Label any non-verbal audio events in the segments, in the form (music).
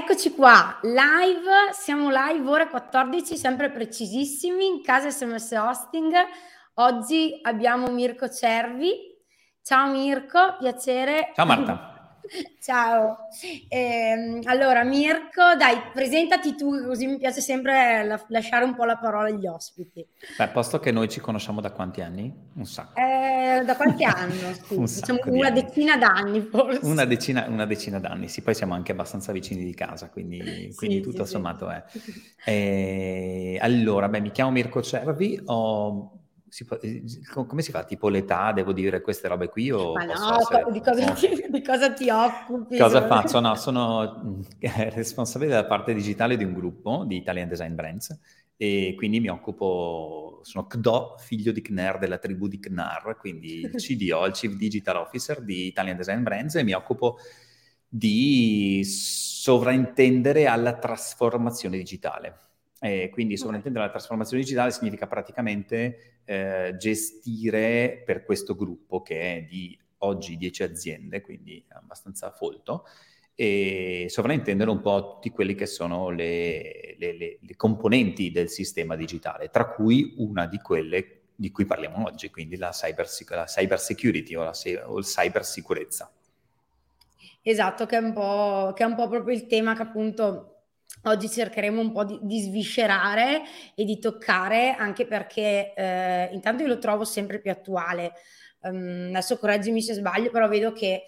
Eccoci qua, live, siamo live ore 14, sempre precisissimi, in casa SMS Hosting. Oggi abbiamo Mirko Cervi. Ciao Mirko, piacere. Ciao Marta. Ciao. Eh, allora Mirko, dai, presentati tu, così mi piace sempre la- lasciare un po' la parola agli ospiti. Beh, posto che noi ci conosciamo da quanti anni? Un sacco. Eh, da qualche anno? (laughs) Sì, Un diciamo di una anni. decina d'anni forse. Una decina, una decina d'anni, sì, poi siamo anche abbastanza vicini di casa, quindi, quindi Sì, tutto sì. sommato è. (laughs) Eh, allora, beh, mi chiamo Mirko Cervi, ho- si può- eh, co- come si fa? Tipo l'età, devo dire queste robe qui o Ma no, essere- di cosa, (laughs) ti, di cosa ti occupi? Cosa faccio? No, (laughs) sono mm, responsabile della parte digitale di un gruppo di Italian Design Brands e quindi mi occupo, sono CDO, figlio di CNER della tribù di CNAR, quindi il (laughs) CDO, il Chief Digital Officer di Italian Design Brands e mi occupo di sovraintendere alla trasformazione digitale. E quindi sovraintendere alla trasformazione digitale significa praticamente eh, gestire per questo gruppo che è di oggi 10 aziende, quindi abbastanza folto, e sovraintendere un po' tutti quelli che sono le, le- le- le componenti del sistema digitale, tra cui una di quelle di cui parliamo oggi, quindi la cyber, la cyber security o la o il cyber sicurezza. Esatto, che è un po', che è un po' proprio il tema che appunto oggi cercheremo un po' di, di sviscerare e di toccare, anche perché eh, intanto io lo trovo sempre più attuale. Ehm, adesso correggimi se sbaglio, però vedo che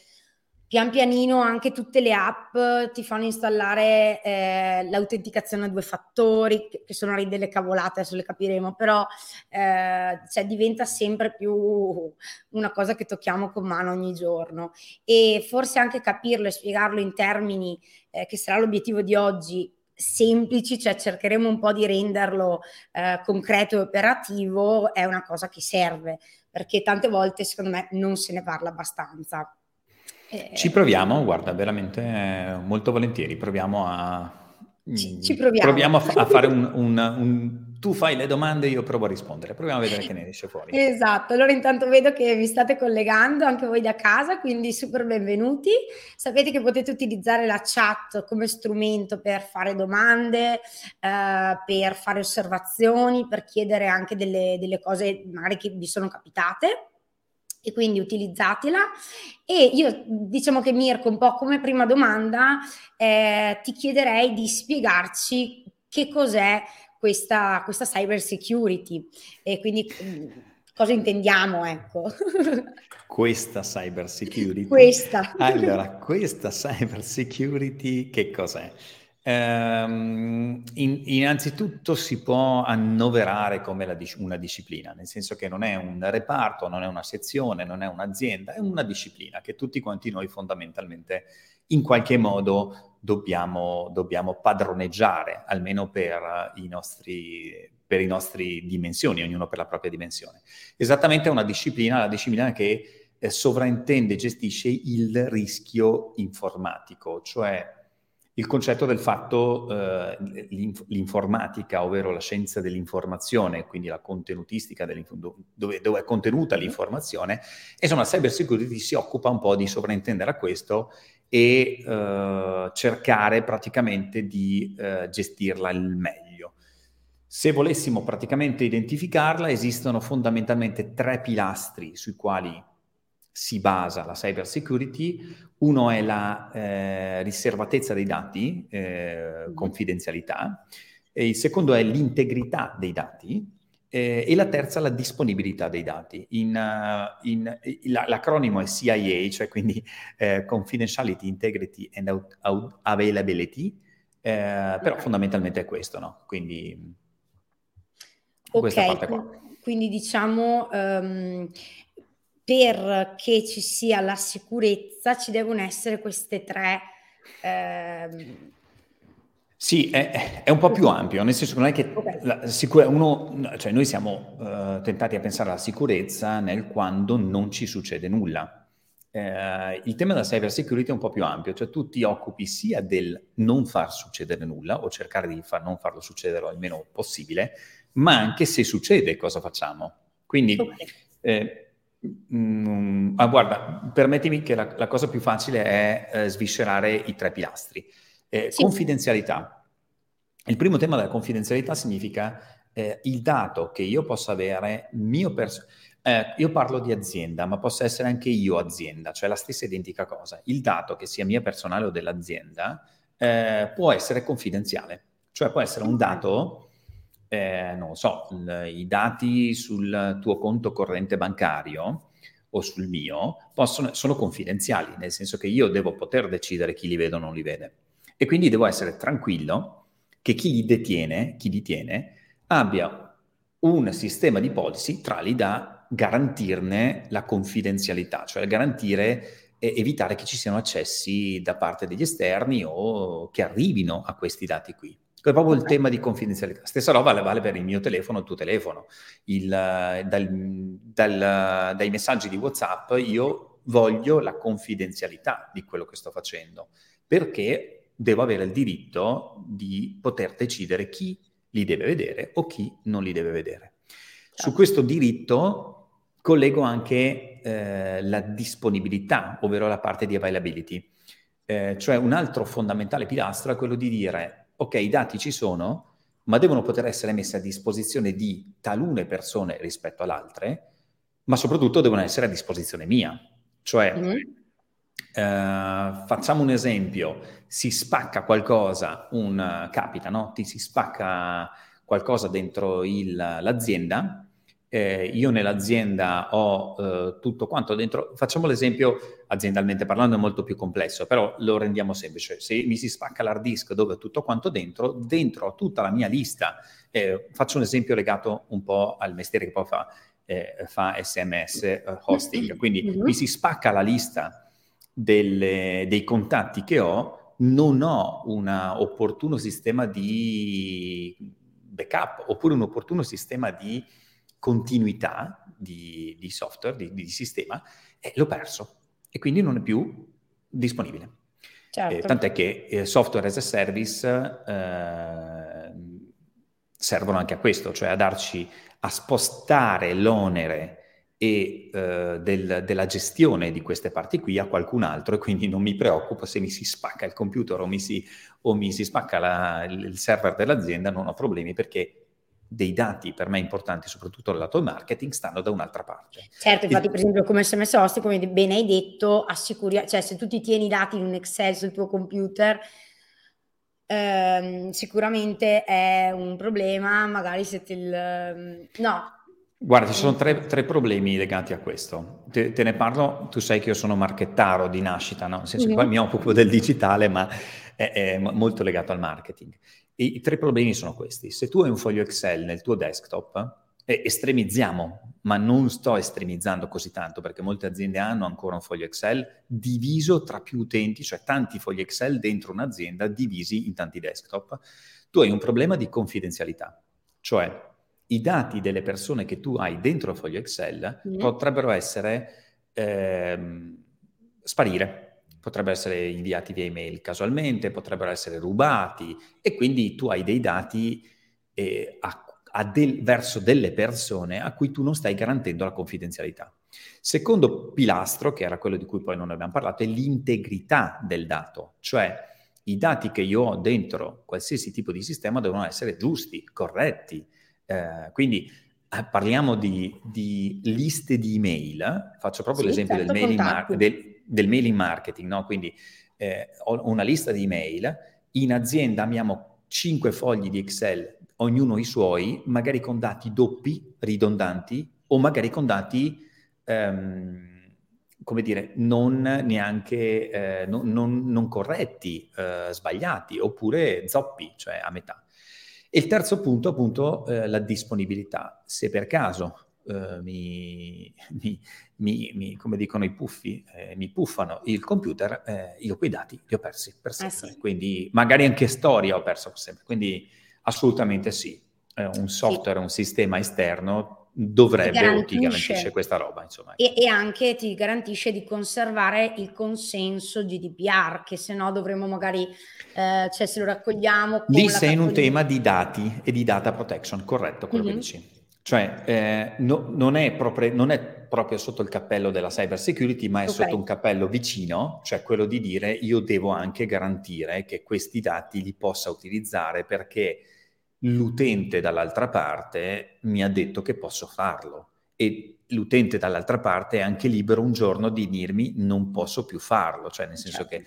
pian pianino anche tutte le app ti fanno installare eh, l'autenticazione a due fattori, che, che sono delle cavolate, adesso le capiremo, però eh, cioè, diventa sempre più una cosa che tocchiamo con mano ogni giorno e forse anche capirlo e spiegarlo in termini eh, che sarà l'obiettivo di oggi semplici, cioè cercheremo un po' di renderlo eh, concreto e operativo, è una cosa che serve, perché tante volte secondo me non se ne parla abbastanza. Eh, Ci proviamo, guarda, veramente molto volentieri, proviamo a... Ci- mm, ci proviamo. a, fa- a fare un, un- un- Tu fai le domande, io provo a rispondere, proviamo a vedere che ne esce fuori. Esatto, allora intanto vedo che vi state collegando anche voi da casa, quindi super benvenuti. Sapete che potete utilizzare la chat come strumento per fare domande, eh, per fare osservazioni, per chiedere anche delle, delle cose magari che vi sono capitate. E quindi utilizzatela. E io diciamo che Mirko, un po' come prima domanda, eh, ti chiederei di spiegarci che cos'è questa, questa cyber security e quindi mm, cosa intendiamo, ecco. (laughs) Questa cyber security. Questa. (laughs) Allora, questa cyber security che cos'è? Ehm, in- innanzitutto si può annoverare come la una disciplina, nel senso che non è un reparto, non è una sezione, non è un'azienda, è una disciplina che tutti quanti noi fondamentalmente in qualche modo dobbiamo, dobbiamo padroneggiare, almeno per i nostri per i nostri dimensioni, ognuno per la propria dimensione. Esattamente è una disciplina, la disciplina che eh, sovraintende e gestisce il rischio informatico, cioè il concetto del fatto, eh, l'inf- l'informatica, ovvero la scienza dell'informazione, quindi la contenutistica dove, dove è contenuta l'informazione, e insomma la cyber security si occupa un po' di sovraintendere a questo e eh, cercare praticamente di eh, gestirla il meglio. Se volessimo praticamente identificarla, esistono fondamentalmente tre pilastri sui quali si basa la cyber security. Uno è la eh, riservatezza dei dati, eh, confidenzialità, e il secondo è l'integrità dei dati eh, e la terza la disponibilità dei dati. In, uh, in, la, l'acronimo è CIA, cioè quindi eh, Confidentiality, Integrity and out, out, Availability, eh, però Ok. fondamentalmente è questo, no? Quindi Ok, questa parte qua. qui- quindi diciamo ehm, per che ci sia la sicurezza ci devono essere queste tre ehm, Sì, è, è un po' più ampio, nel senso che non è che Ok. la sicura- uno, cioè noi siamo eh, tentati a pensare alla sicurezza nel quando non ci succede nulla. Eh, il tema della cyber security è un po' più ampio, cioè tu ti occupi sia del non far succedere nulla o cercare di far, non farlo succedere il meno possibile, ma anche se succede cosa facciamo. Quindi, ok. eh, mm, ah, guarda, permettimi che la, la cosa più facile è eh, sviscerare i tre pilastri. Eh, sì. Confidenzialità. Il primo tema della confidenzialità significa eh, il dato che io possa avere mio personale. Eh, io parlo di azienda, ma posso essere anche io azienda, cioè la stessa identica cosa. Il dato che sia mio personale o dell'azienda eh, può essere confidenziale, cioè può essere un dato, eh, non so, l- i dati sul tuo conto corrente bancario o sul mio possono, sono confidenziali, nel senso che io devo poter decidere chi li vede o non li vede. E quindi devo essere tranquillo che chi li detiene, chi li tiene, abbia un sistema di policy tali da garantirne la confidenzialità, cioè garantire e evitare che ci siano accessi da parte degli esterni o che arrivino a questi dati qui. È proprio il tema di confidenzialità. Stessa roba vale, per il mio telefono il tuo telefono. Il, dal, dal, dai messaggi di WhatsApp io voglio la confidenzialità di quello che sto facendo, perché devo avere il diritto di poter decidere chi li deve vedere o chi non li deve vedere. Su certo. questo diritto collego anche eh, la disponibilità, ovvero la parte di availability. Eh, cioè un altro fondamentale pilastro è quello di dire, ok, i dati ci sono, ma devono poter essere messi a disposizione di talune persone rispetto ad altre, ma soprattutto devono essere a disposizione mia. Cioè, mm-hmm. Eh, facciamo un esempio, si spacca qualcosa, un, capita, no? Ti si spacca qualcosa dentro il, l'azienda, eh, io nell'azienda ho eh, tutto quanto dentro, facciamo l'esempio aziendalmente parlando è molto più complesso, però lo rendiamo semplice. Se mi si spacca l'hard disk dove ho tutto quanto dentro, dentro ho tutta la mia lista. Eh, faccio un esempio legato un po' al mestiere che poi fa, eh, fa SMS eh, hosting, quindi mm-hmm. mi si spacca la lista delle, dei contatti che ho, non ho un opportuno sistema di backup oppure un opportuno sistema di continuità di, di software, di, di, sistema, e l'ho perso e quindi non è più disponibile. Certo. Eh, tant'è che eh, software as a service eh, servono anche a questo, cioè a darci, a spostare l'onere e uh, del, della gestione di queste parti qui a qualcun altro e quindi non mi preoccupo se mi si spacca il computer o mi si, o mi si spacca la, il server dell'azienda, non ho problemi perché dei dati per me importanti, soprattutto dal lato marketing, stanno da un'altra parte. Certo, infatti, per esempio, come SMS hosting, come bene hai detto, assicuri, cioè se tu ti tieni i dati in un Excel sul tuo computer, ehm, sicuramente è un problema, magari se te il... No. Guarda, ci sono tre, tre problemi legati a questo. Te, te, ne parlo, tu sai che io sono marchettaro di nascita, no? nel senso che poi mi occupo del digitale, ma è, è molto legato al marketing. I, I, tre problemi sono questi. Se tu hai un foglio Excel nel tuo desktop, eh, estremizziamo, ma non sto estremizzando così tanto perché molte aziende hanno ancora un foglio Excel diviso tra più utenti, cioè tanti fogli Excel dentro un'azienda divisi in tanti desktop. Tu hai un problema di confidenzialità, cioè i dati delle persone che tu hai dentro il foglio Excel mm. potrebbero essere ehm, sparire potrebbero essere inviati via email casualmente, potrebbero essere rubati e quindi tu hai dei dati eh, a, a del, verso delle persone a cui tu non stai garantendo la confidenzialità. Secondo pilastro, che era quello di cui poi non abbiamo parlato, è l'integrità del dato, cioè i dati che io ho dentro qualsiasi tipo di sistema devono essere giusti, corretti. Eh, quindi eh, parliamo di, di, liste di email, faccio proprio sì, l'esempio certo, del, mailing mar- del, del, mailing marketing, no? quindi eh, ho una lista di email, in azienda abbiamo cinque fogli di Excel, ognuno i suoi, magari con dati doppi, ridondanti, o magari con dati, ehm, come dire, non neanche, eh, non, non, non, corretti, eh, sbagliati, oppure zoppi, cioè a metà. E il terzo punto, appunto, eh, la disponibilità. Se per caso eh, mi, mi, mi, come dicono i puffi, eh, mi puffano il computer, eh, io quei dati li ho persi per eh sempre. Sì. Quindi magari anche storia ho perso per sempre. Quindi assolutamente sì. un software, sì. un sistema esterno dovrebbe o ti garantisce questa roba. Insomma. E, e, anche ti garantisce di conservare il consenso GDPR, che se no dovremmo magari, eh, cioè se lo raccogliamo... Lì sei in un tema di dati e di data protection, corretto quello mm-hmm. che dici. Cioè, eh, no, non, è proprio, non, è proprio, sotto il cappello della cyber security, ma è okay. sotto un cappello vicino, cioè quello di dire io devo anche garantire che questi dati li possa utilizzare perché l'utente dall'altra parte mi ha detto che posso farlo e l'utente dall'altra parte è anche libero un giorno di dirmi non posso più farlo, cioè nel senso certo. che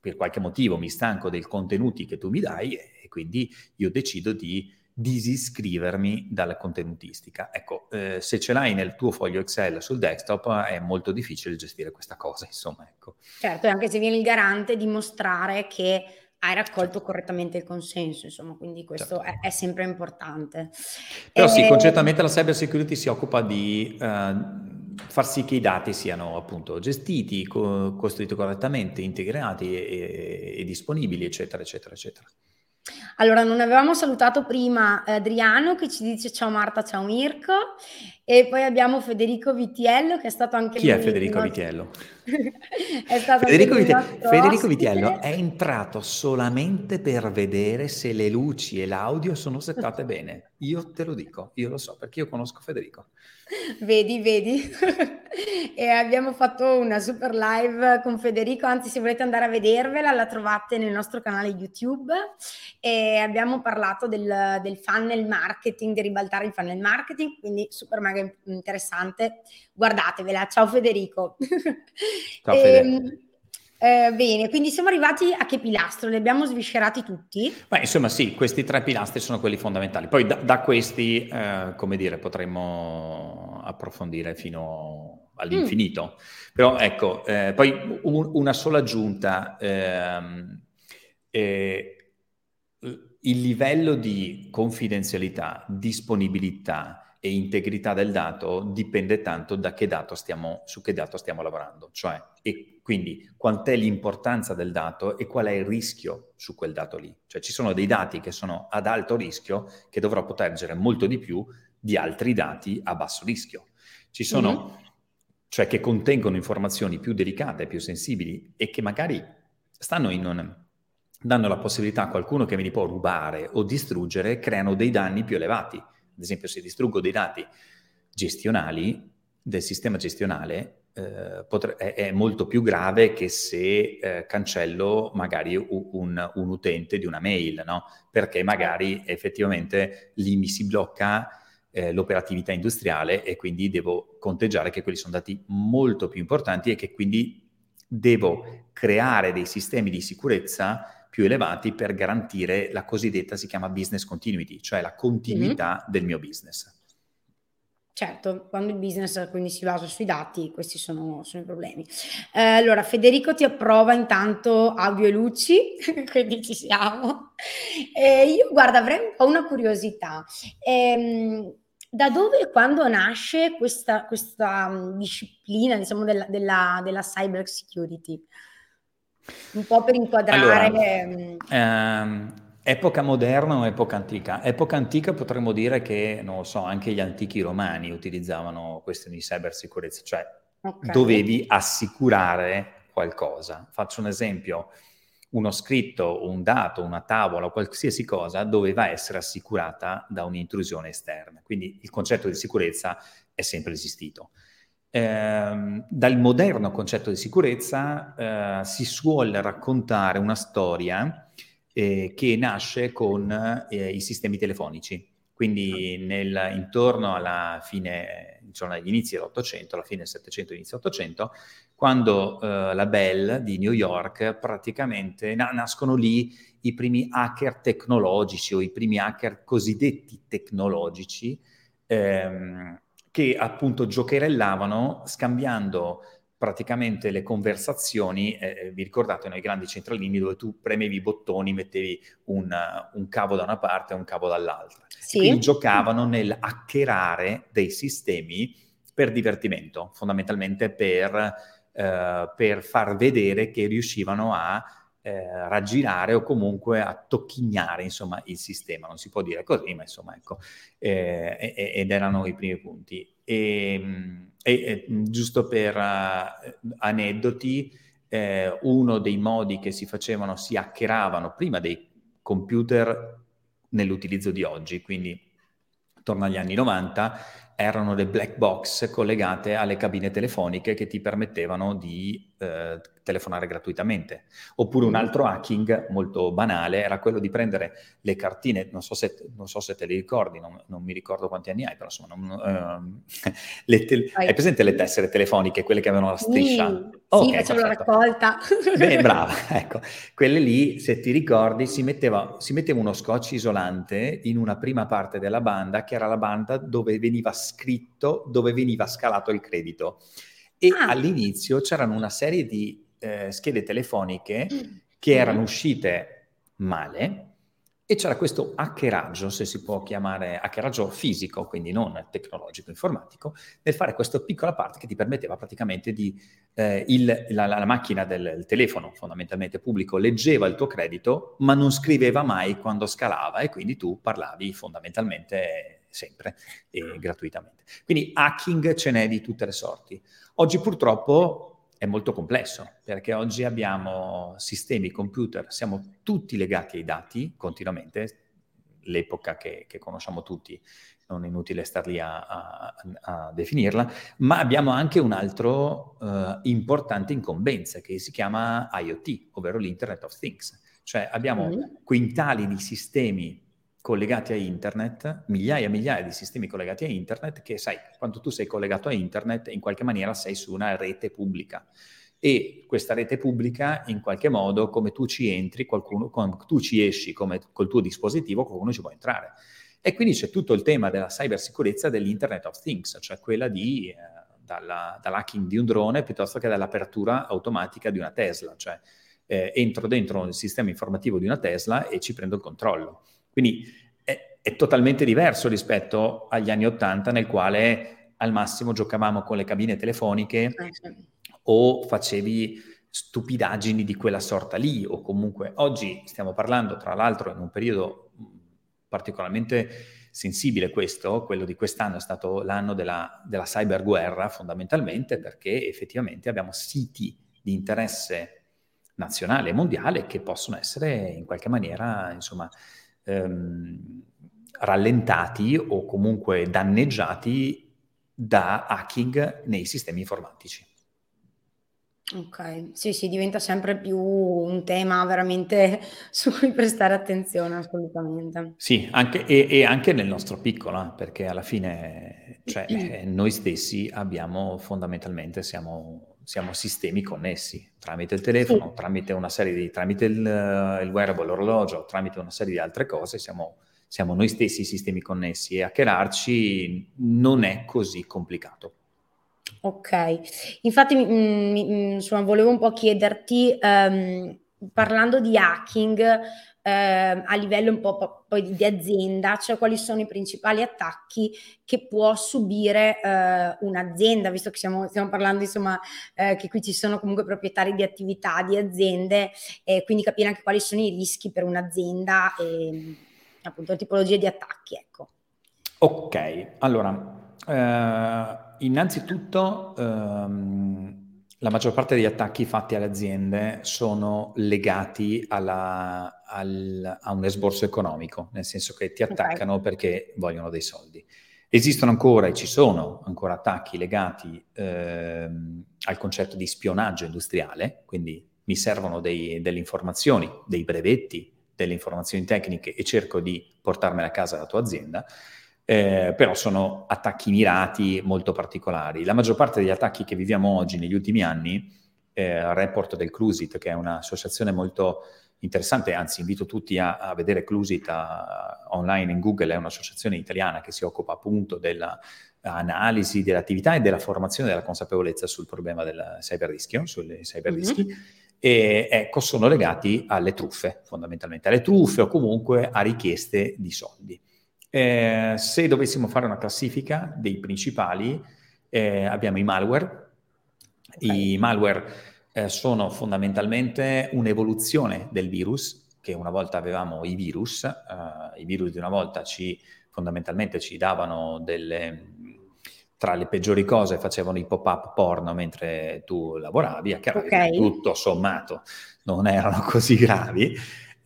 per qualche motivo mi stanco dei contenuti che tu mi dai e quindi io decido di disiscrivermi dalla contenutistica. Ecco, eh, se ce l'hai nel tuo foglio Excel sul desktop è molto difficile gestire questa cosa, insomma, ecco. Certo, anche se viene il garante dimostrare che hai raccolto certo. correttamente il consenso, insomma, quindi questo certo. è, è, sempre importante. Però e... sì, concretamente la cyber security si occupa di uh, far sì che i dati siano appunto gestiti, co- costruiti correttamente, integrati e, e, e disponibili, eccetera, eccetera, eccetera. Allora, non avevamo salutato prima Adriano che ci dice ciao Marta, ciao Mirko e poi abbiamo Federico Vitiello che è stato anche... Chi è Federico nostro... Vitiello? (laughs) è Federico, Vite... Federico Vitiello è entrato solamente per vedere se le luci e l'audio sono settate bene. Io te lo dico, io lo so perché io conosco Federico. Vedi, vedi. (laughs) e abbiamo fatto una super live con Federico, anzi se volete andare a vedervela la trovate nel nostro canale YouTube e abbiamo parlato del, del funnel marketing, di ribaltare il funnel marketing, quindi super mega interessante. Guardatevela. Ciao Federico. (laughs) Ciao Federico. Eh, bene, quindi siamo arrivati a che pilastro? Li abbiamo sviscerati tutti? Beh, insomma, sì, questi tre pilastri sono quelli fondamentali. Poi da, da questi, eh, come dire, potremmo approfondire fino all'infinito. Mm. Però ecco, eh, poi un, una sola aggiunta. Ehm, eh, il livello di confidenzialità, disponibilità e integrità del dato dipende tanto da che dato stiamo, su che dato stiamo lavorando. Cioè, e quindi quant'è l'importanza del dato e qual è il rischio su quel dato lì. Cioè ci sono dei dati che sono ad alto rischio che dovrò proteggere molto di più di altri dati a basso rischio. Ci sono, mm-hmm. cioè che contengono informazioni più delicate, più sensibili e che magari stanno in un, danno la possibilità a qualcuno che me li può rubare o distruggere, creano dei danni più elevati. Ad esempio se distruggo dei dati gestionali del sistema gestionale, eh, potre- è, è, molto più grave che se eh, cancello magari un, un, un, utente di una mail, no? Perché magari effettivamente lì mi si blocca eh, l'operatività industriale e quindi devo conteggiare che quelli sono dati molto più importanti e che quindi devo creare dei sistemi di sicurezza più elevati per garantire la cosiddetta, si chiama business continuity, cioè la continuità mm-hmm. del mio business. Certo, quando il business quindi si basa sui dati, questi sono, sono i problemi. Eh, allora, Federico ti approva intanto audio e luci, (laughs) quindi ci siamo. Eh, io, guarda, avrei un po' una curiosità. Eh, da dove e quando nasce questa, questa mm, disciplina, diciamo, della, della, della, cyber security? Un po' per inquadrare... Allora, ehm, Epoca moderna o epoca antica? Epoca antica potremmo dire che, non lo so, anche gli antichi romani utilizzavano questioni di cybersicurezza, cioè okay. dovevi assicurare qualcosa. Faccio un esempio, uno scritto, un dato, una tavola, qualsiasi cosa doveva essere assicurata da un'intrusione esterna. Quindi il concetto di sicurezza è sempre esistito. Eh, dal moderno concetto di sicurezza eh, si suole raccontare una storia eh, che nasce con eh, i sistemi telefonici. Quindi nel, intorno alla fine, diciamo agli inizi dell'Ottocento, alla fine del Settecento, inizio dell'Ottocento, quando eh, la Bell di New York praticamente na- nascono lì i primi hacker tecnologici o i primi hacker cosiddetti tecnologici ehm, che appunto giocherellavano scambiando praticamente le conversazioni, eh, eh, vi ricordate nei grandi centralini dove tu premevi i bottoni, mettevi un, un cavo da una parte e un cavo dall'altra. Sì. Quindi giocavano nel hackerare dei sistemi per divertimento, fondamentalmente per, eh, per far vedere che riuscivano a eh, raggirare o comunque a tocchignare insomma il sistema, non si può dire così, ma insomma ecco, eh, ed erano i primi punti. E, ehm, e, e giusto per uh, aneddoti, eh, uno dei modi che si facevano, si hackeravano prima dei computer nell'utilizzo di oggi, quindi attorno agli anni 90, erano le black box collegate alle cabine telefoniche che ti permettevano di eh, telefonare gratuitamente. Oppure un altro hacking molto banale era quello di prendere le cartine, non so se, non so se te le ricordi, non, non, mi ricordo quanti anni hai, però insomma, non, (laughs) uh, te- hai presente le tessere telefoniche, quelle che avevano la striscia? Sì, oh, sì okay, facevo la raccolta. (laughs) Beh, brava, ecco. Quelle lì, se ti ricordi, si metteva, si metteva uno scotch isolante in una prima parte della banda, che era la banda dove veniva scritto, dove veniva scalato il credito. E ah. all'inizio c'erano una serie di eh, schede telefoniche mm. che erano uscite male e c'era questo hackeraggio, se si può chiamare hackeraggio fisico, quindi non tecnologico, informatico, nel fare questa piccola parte che ti permetteva praticamente di, eh, il, la, la, macchina del telefono, fondamentalmente pubblico, leggeva il tuo credito, ma non scriveva mai quando scalava e quindi tu parlavi fondamentalmente sempre e gratuitamente. Quindi hacking ce n'è di tutte le sorti. Oggi purtroppo è molto complesso perché oggi abbiamo sistemi, computer, siamo tutti legati ai dati continuamente, l'epoca che, che conosciamo tutti, non è inutile star lì a, a, a definirla, ma abbiamo anche un altro uh, importante incombenza che si chiama IoT, ovvero l'Internet of Things. Cioè abbiamo mm. quintali di sistemi collegati a internet, migliaia e migliaia di sistemi collegati a internet, che sai, quando tu sei collegato a internet, in qualche maniera sei su una rete pubblica. E questa rete pubblica, in qualche modo, come tu ci entri, qualcuno, come tu ci esci come, col tuo dispositivo, qualcuno ci può entrare. E quindi c'è tutto il tema della cybersicurezza dell'Internet of Things, cioè quella di, eh, dalla, dall'hacking di un drone piuttosto che dall'apertura automatica di una Tesla, cioè eh, entro dentro il sistema informativo di una Tesla e ci prendo il controllo. Quindi è, è totalmente diverso rispetto agli anni Ottanta nel quale al massimo giocavamo con le cabine telefoniche o facevi stupidaggini di quella sorta lì o comunque oggi stiamo parlando tra l'altro in un periodo particolarmente sensibile questo, quello di quest'anno è stato l'anno della, della cyberguerra fondamentalmente perché effettivamente abbiamo siti di interesse nazionale e mondiale che possono essere in qualche maniera insomma ehm, rallentati o comunque danneggiati da hacking nei sistemi informatici. Ok, sì, sì, diventa sempre più un tema veramente (laughs) su cui prestare attenzione, assolutamente. Sì, anche, e, e, anche nel nostro piccolo, eh, perché alla fine cioè, (clears throat) eh, noi stessi abbiamo fondamentalmente, siamo siamo sistemi connessi tramite il telefono, sì. tramite una serie di, tramite il, il, wearable, l'orologio, tramite una serie di altre cose, siamo, siamo noi stessi sistemi connessi e hackerarci non è così complicato. Ok, infatti mi, mi, insomma, volevo un po' chiederti, um, parlando di hacking, eh, a livello un po' poi di azienda, cioè quali sono i principali attacchi che può subire eh, un'azienda, visto che stiamo, stiamo parlando insomma eh, che qui ci sono comunque proprietari di attività, di aziende, e quindi capire anche quali sono i rischi per un'azienda e appunto le tipologie di attacchi. Ecco. Ok, allora, eh, innanzitutto... Um, la maggior parte degli attacchi fatti alle aziende sono legati alla, al, a un esborso economico, nel senso che ti attaccano okay. perché vogliono dei soldi. Esistono ancora e ci sono ancora attacchi legati ehm, al concetto di spionaggio industriale, quindi mi servono dei, delle informazioni, dei brevetti, delle informazioni tecniche e cerco di portarmele a casa la tua azienda eh, però sono attacchi mirati molto particolari. La maggior parte degli attacchi che viviamo oggi negli ultimi anni, eh, report del Clusit, che è un'associazione molto interessante, anzi invito tutti a, a vedere Clusit a, online in Google, è un'associazione italiana che si occupa appunto dell'analisi dell'attività e della formazione della consapevolezza sul problema del cyber rischio, sui cyber rischi. Mm-hmm. E ecco, sono legati alle truffe, fondamentalmente, alle truffe o comunque a richieste di soldi. Eh, se dovessimo fare una classifica dei principali, eh, abbiamo i malware. Okay. I malware eh, sono fondamentalmente un'evoluzione del virus, che una volta avevamo i virus, eh, i virus di una volta ci fondamentalmente ci davano delle, tra le peggiori cose facevano i pop-up porno mentre tu lavoravi, a okay. tutto sommato non erano così gravi,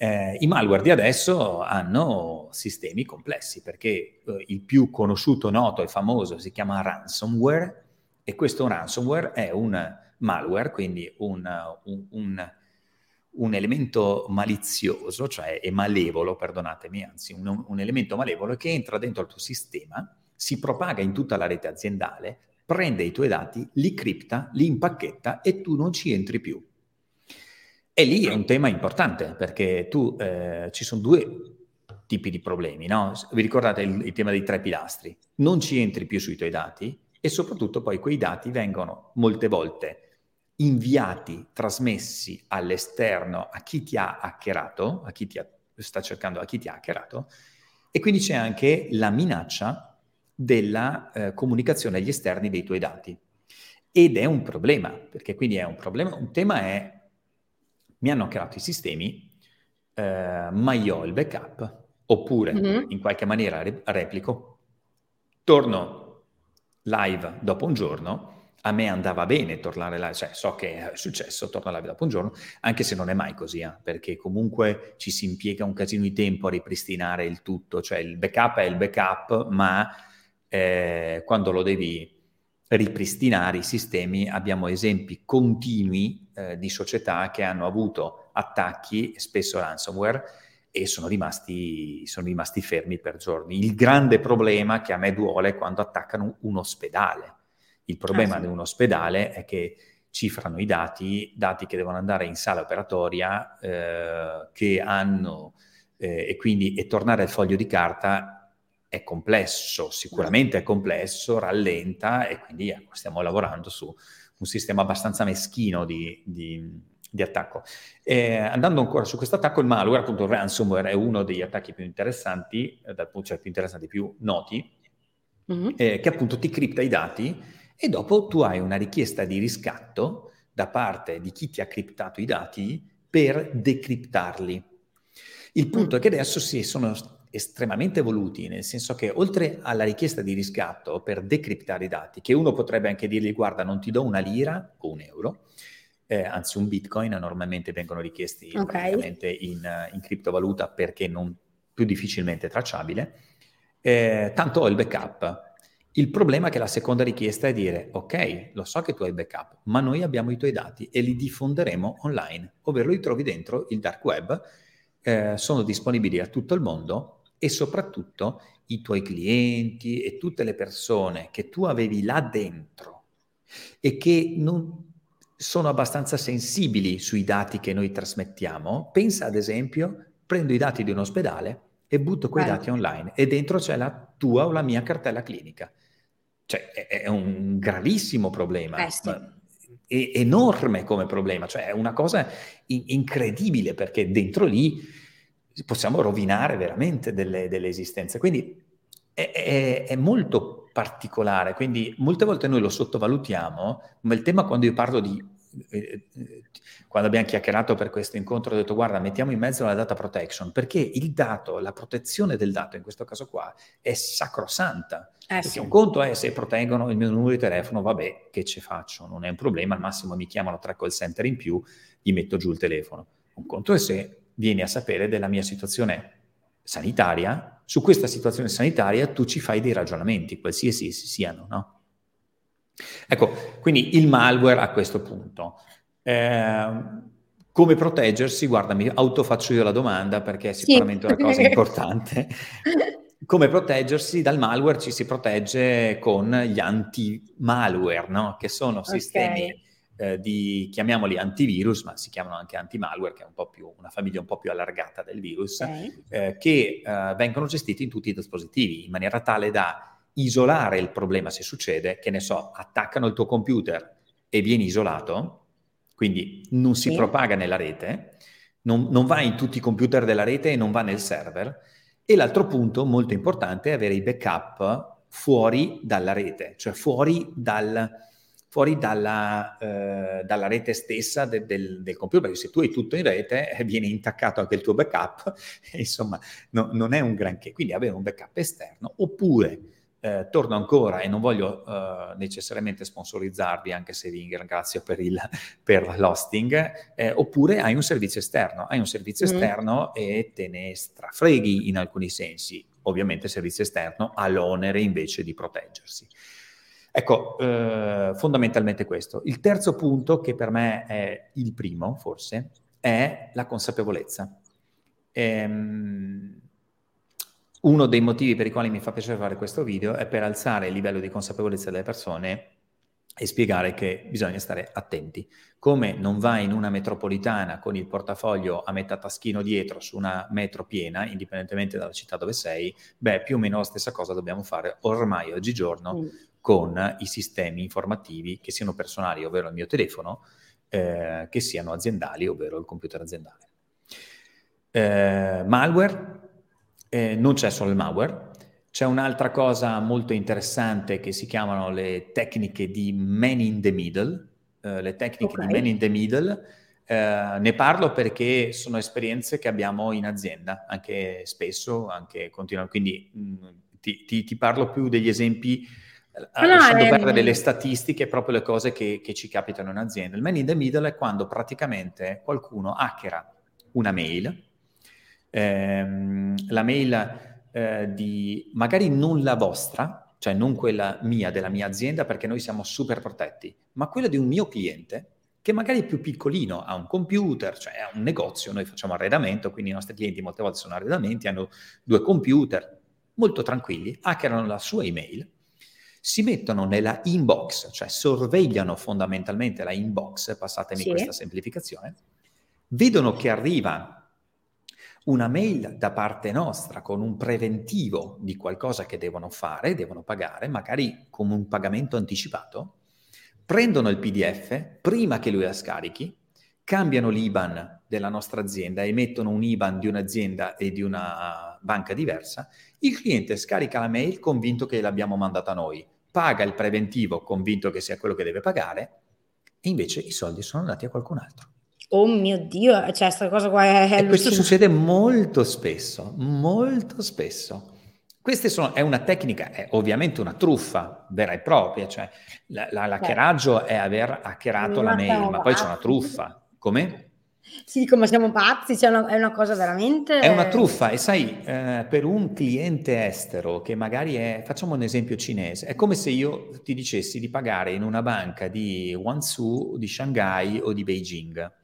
Eh, I malware di adesso hanno sistemi complessi perché eh, il più conosciuto, noto e famoso si chiama ransomware e questo ransomware è un malware, quindi un, un, un, un elemento malizioso, cioè è malevolo, perdonatemi, anzi un, elemento malevolo che entra dentro il tuo sistema, si propaga in tutta la rete aziendale, prende i tuoi dati, li cripta, li impacchetta e tu non ci entri più. E lì è un tema importante perché tu eh, ci sono due tipi di problemi, no? Vi ricordate il, il, tema dei tre pilastri? Non ci entri più sui tuoi dati e soprattutto poi quei dati vengono molte volte inviati, trasmessi all'esterno a chi ti ha hackerato, a chi ti ha, sta cercando, a chi ti ha hackerato, e quindi c'è anche la minaccia della eh, comunicazione agli esterni dei tuoi dati. Ed è un problema, perché quindi è un problema, un tema è mi hanno creato i sistemi, eh, ma io ho il backup, oppure mm-hmm. in qualche maniera re- replico, torno live dopo un giorno, a me andava bene tornare live, cioè so che è successo, torno live dopo un giorno, anche se non è mai così, eh, perché comunque ci si impiega un casino di tempo a ripristinare il tutto, cioè il backup è il backup, ma eh, quando lo devi ripristinare i sistemi abbiamo esempi continui eh, di società che hanno avuto attacchi, spesso ransomware, e sono rimasti, sono rimasti fermi per giorni. Il grande problema che a me duole è quando attaccano un ospedale. Il problema ah, sì. di un ospedale è che cifrano i dati, dati che devono andare in sala operatoria, eh, che hanno, eh, e quindi e tornare al foglio di carta è complesso, sicuramente è complesso, rallenta e quindi ecco, stiamo lavorando su un sistema abbastanza meschino di, di, di attacco. Eh, andando ancora su questo attacco, il malware, appunto il ransomware, è uno degli attacchi più interessanti, eh, cioè più interessanti, più noti, mm-hmm. eh, che appunto ti cripta i dati e dopo tu hai una richiesta di riscatto da parte di chi ti ha criptato i dati per decriptarli. Il punto mm. è che adesso si sono estremamente evoluti, nel senso che oltre alla richiesta di riscatto per decriptare i dati, che uno potrebbe anche dirgli guarda non ti do una lira o un euro, eh, anzi un bitcoin normalmente vengono richiesti okay. in, in, criptovaluta perché non più difficilmente tracciabile, eh, tanto ho il backup. Il problema è che la seconda richiesta è dire ok, lo so che tu hai il backup, ma noi abbiamo i tuoi dati e li diffonderemo online, ovvero li trovi dentro il dark web, eh, sono disponibili a tutto il mondo e soprattutto i tuoi clienti e tutte le persone che tu avevi là dentro e che non sono abbastanza sensibili sui dati che noi trasmettiamo, pensa ad esempio, prendo i dati di un ospedale e butto quei Bello. dati online e dentro c'è la tua o la mia cartella clinica. Cioè è, è un gravissimo problema. Eh sì. è enorme come problema, cioè è una cosa in- incredibile perché dentro lì possiamo rovinare veramente delle, delle esistenze. Quindi è, è, è, molto particolare, quindi molte volte noi lo sottovalutiamo, ma il tema quando io parlo di... Eh, eh, quando abbiamo chiacchierato per questo incontro ho detto guarda mettiamo in mezzo la data protection perché il dato, la protezione del dato in questo caso qua è sacrosanta eh, perché sì. un conto è se proteggono il mio numero di telefono vabbè che ci faccio non è un problema al massimo mi chiamano tre call center in più gli metto giù il telefono un conto è se vieni a sapere della mia situazione sanitaria, su questa situazione sanitaria tu ci fai dei ragionamenti, qualsiasi essi siano, no? Ecco, quindi il malware a questo punto. Eh, come proteggersi? Guarda, mi autofaccio io la domanda perché è sicuramente sì. una cosa (laughs) importante. Come proteggersi dal malware? Ci si protegge con gli anti-malware, no? Che sono sistemi okay eh, di, chiamiamoli antivirus, ma si chiamano anche anti-malware, che è un po' più, una famiglia un po' più allargata del virus, okay. eh, che eh, vengono gestiti in tutti i dispositivi, in maniera tale da isolare il problema se succede, che ne so, attaccano il tuo computer e vieni isolato, quindi non si sì. propaga nella rete, non, non va in tutti i computer della rete e non va nel server. E l'altro punto molto importante è avere i backup fuori dalla rete, cioè fuori dal, fuori dalla, eh, dalla rete stessa de, del, del, computer, perché se tu hai tutto in rete (laughs) eh, viene intaccato anche il tuo backup, (laughs) insomma no, non è un granché, quindi avere un backup esterno, oppure eh, torno ancora e non voglio eh, necessariamente sponsorizzarvi, anche se vi ringrazio per, il, (laughs) per l'hosting, eh, oppure hai un servizio esterno, hai un servizio mm. esterno e te ne strafreghi in alcuni sensi. Ovviamente il servizio esterno ha l'onere invece di proteggersi. Ecco, eh, fondamentalmente questo. Il terzo punto, che per me è il primo, forse, è la consapevolezza. Ehm, uno dei motivi per i quali mi fa piacere fare questo video è per alzare il livello di consapevolezza delle persone e spiegare che bisogna stare attenti. Come non vai in una metropolitana con il portafoglio a metà taschino dietro su una metro piena, indipendentemente dalla città dove sei, beh, più o meno la stessa cosa dobbiamo fare ormai oggigiorno mm. Con i sistemi informativi, che siano personali, ovvero il mio telefono, eh, che siano aziendali, ovvero il computer aziendale. Eh, malware, eh, non c'è solo il malware, c'è un'altra cosa molto interessante che si chiamano le tecniche di man in the middle, eh, le tecniche okay. di man in the middle. Eh, ne parlo perché sono esperienze che abbiamo in azienda, anche spesso, anche continuamente, quindi mh, mm, ti, ti, ti, parlo più degli esempi, eh, no, lasciando no, perdere le statistiche, proprio le cose che, che ci capitano in azienda. Il man in the middle è quando praticamente qualcuno hackera una mail, ehm, la mail eh, di magari non la vostra, cioè non quella mia, della mia azienda, perché noi siamo super protetti, ma quella di un mio cliente che magari è più piccolino, ha un computer, cioè ha un negozio, noi facciamo arredamento, quindi i nostri clienti molte volte sono arredamenti, hanno due computer, molto tranquilli, hackerano la sua email, si mettono nella inbox, cioè sorvegliano fondamentalmente la inbox, passatemi sì. questa semplificazione, vedono che arriva una mail da parte nostra con un preventivo di qualcosa che devono fare, devono pagare, magari con un pagamento anticipato, prendono il PDF prima che lui la scarichi, cambiano l'IBAN della nostra azienda, emettono un IBAN di un'azienda e di una banca diversa, il cliente scarica la mail convinto che l'abbiamo mandata noi, paga il preventivo convinto che sia quello che deve pagare e invece i soldi sono andati a qualcun altro. Oh mio Dio, cioè questa cosa qua è... E questo succede molto spesso, molto spesso. Questa sono, è una tecnica, è ovviamente una truffa vera e propria, cioè la, la, l'hackeraggio è aver hackerato la mail, ma poi c'è una truffa. Come? Sì, come siamo pazzi, cioè una, è una cosa veramente... È una truffa e sai, eh, per un cliente estero che magari è, facciamo un esempio cinese, è come se io ti dicessi di pagare in una banca di Guangzhou, di Shanghai o di Beijing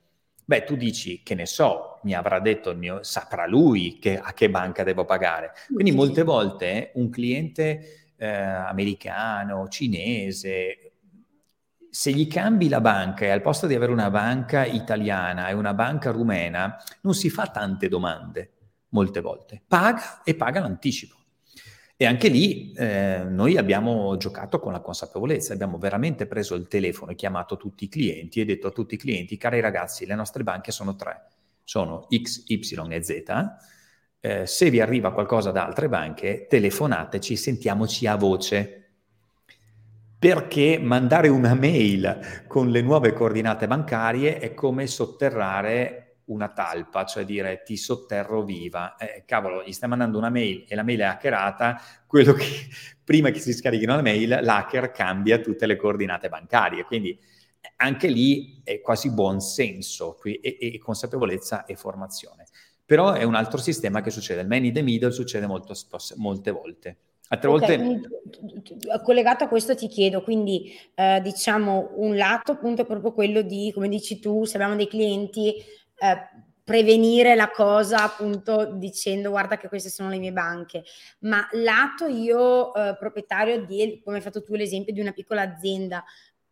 Beh, tu dici, che ne so, mi avrà detto il mio, saprà lui che, a che banca devo pagare. Quindi molte volte un cliente eh, americano, cinese, se gli cambi la banca e al posto di avere una banca italiana e una banca rumena, non si fa tante domande, molte volte. Paga e paga l'anticipo. E anche lì eh, noi abbiamo giocato con la consapevolezza, abbiamo veramente preso il telefono e chiamato tutti i clienti e detto a tutti i clienti, cari ragazzi, le nostre banche sono tre, sono X, Y e Z. Eh, se vi arriva qualcosa da altre banche, telefonateci, sentiamoci a voce. Perché mandare una mail con le nuove coordinate bancarie è come sotterrare una talpa, cioè dire ti sotterro viva. Eh, cavolo, gli stai mandando una mail e la mail è hackerata, quello che (laughs) prima che si scarichino la mail, l'hacker cambia tutte le coordinate bancarie. Quindi anche lì è quasi buon senso e, e, e consapevolezza e formazione. Però è un altro sistema che succede. Il man in the middle succede molto, molte volte. Altre okay, volte... collegato a questo ti chiedo, quindi eh, diciamo un lato appunto è proprio quello di, come dici tu, se abbiamo dei clienti eh, prevenire la cosa appunto dicendo guarda che queste sono le mie banche, ma lato io eh, proprietario di, come hai fatto tu l'esempio di una piccola azienda,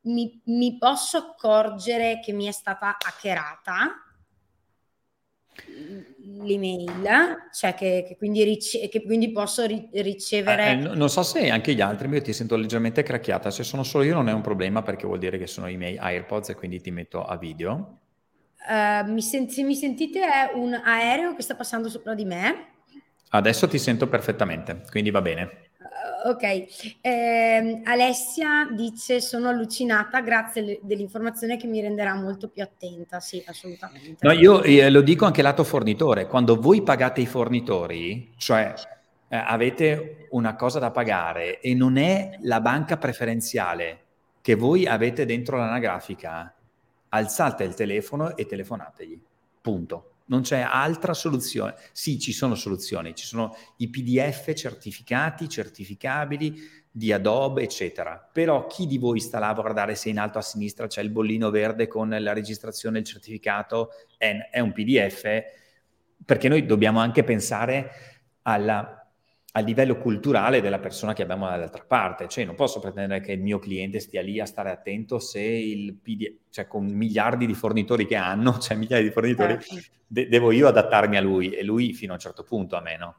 mi, mi posso accorgere che mi è stata hackerata l'email, cioè che, che, quindi, rice- che quindi, posso ri- ricevere... Eh, eh, non so se anche gli altri, ma io ti sento leggermente cracchiata, se sono solo io non è un problema perché vuol dire che sono i miei AirPods e quindi ti metto a video. Uh, mi sen- se mi sentite è un aereo che sta passando sopra di me. Adesso ti sento perfettamente, quindi va bene. Ok, eh, Alessia dice sono allucinata, grazie dell'informazione che mi renderà molto più attenta, sì, assolutamente. No, io eh, lo dico anche lato fornitore, quando voi pagate i fornitori, cioè eh, avete una cosa da pagare e non è la banca preferenziale che voi avete dentro l'anagrafica, alzate il telefono e telefonategli. Punto. Non c'è altra soluzione. Sì, ci sono soluzioni, ci sono i PDF certificati, certificabili di Adobe, eccetera. Però chi di voi sta là a guardare se in alto a sinistra c'è il bollino verde con la registrazione, il certificato, è, è un PDF, perché noi dobbiamo anche pensare alla al livello culturale della persona che abbiamo dall'altra parte. Cioè, non posso pretendere che il mio cliente stia lì a stare attento se il PDF, cioè con miliardi di fornitori che hanno, (laughs) cioè migliaia di fornitori, certo. de- devo io adattarmi a lui e lui fino a un certo punto a me, no?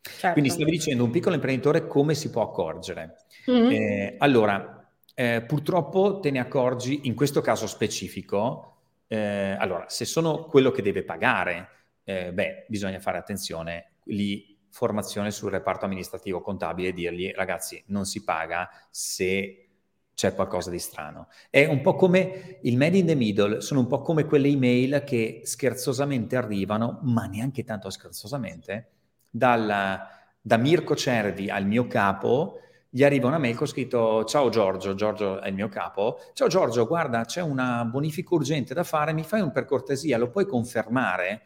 Certo. Quindi stavi dicendo un piccolo imprenditore come si può accorgere. Mm-hmm. Eh, allora, eh, purtroppo te ne accorgi in questo caso specifico. Eh, allora, se sono quello che deve pagare, eh, beh, bisogna fare attenzione. Lì formazione sul reparto amministrativo contabile e dirgli ragazzi non si paga se c'è qualcosa di strano. È un po' come il made in the middle, sono un po' come quelle email che scherzosamente arrivano, ma neanche tanto scherzosamente, dal, da Mirko Cervi al mio capo, gli arriva una mail con scritto ciao Giorgio, Giorgio è il mio capo, ciao Giorgio, guarda c'è una bonifica urgente da fare, mi fai un per cortesia, lo puoi confermare?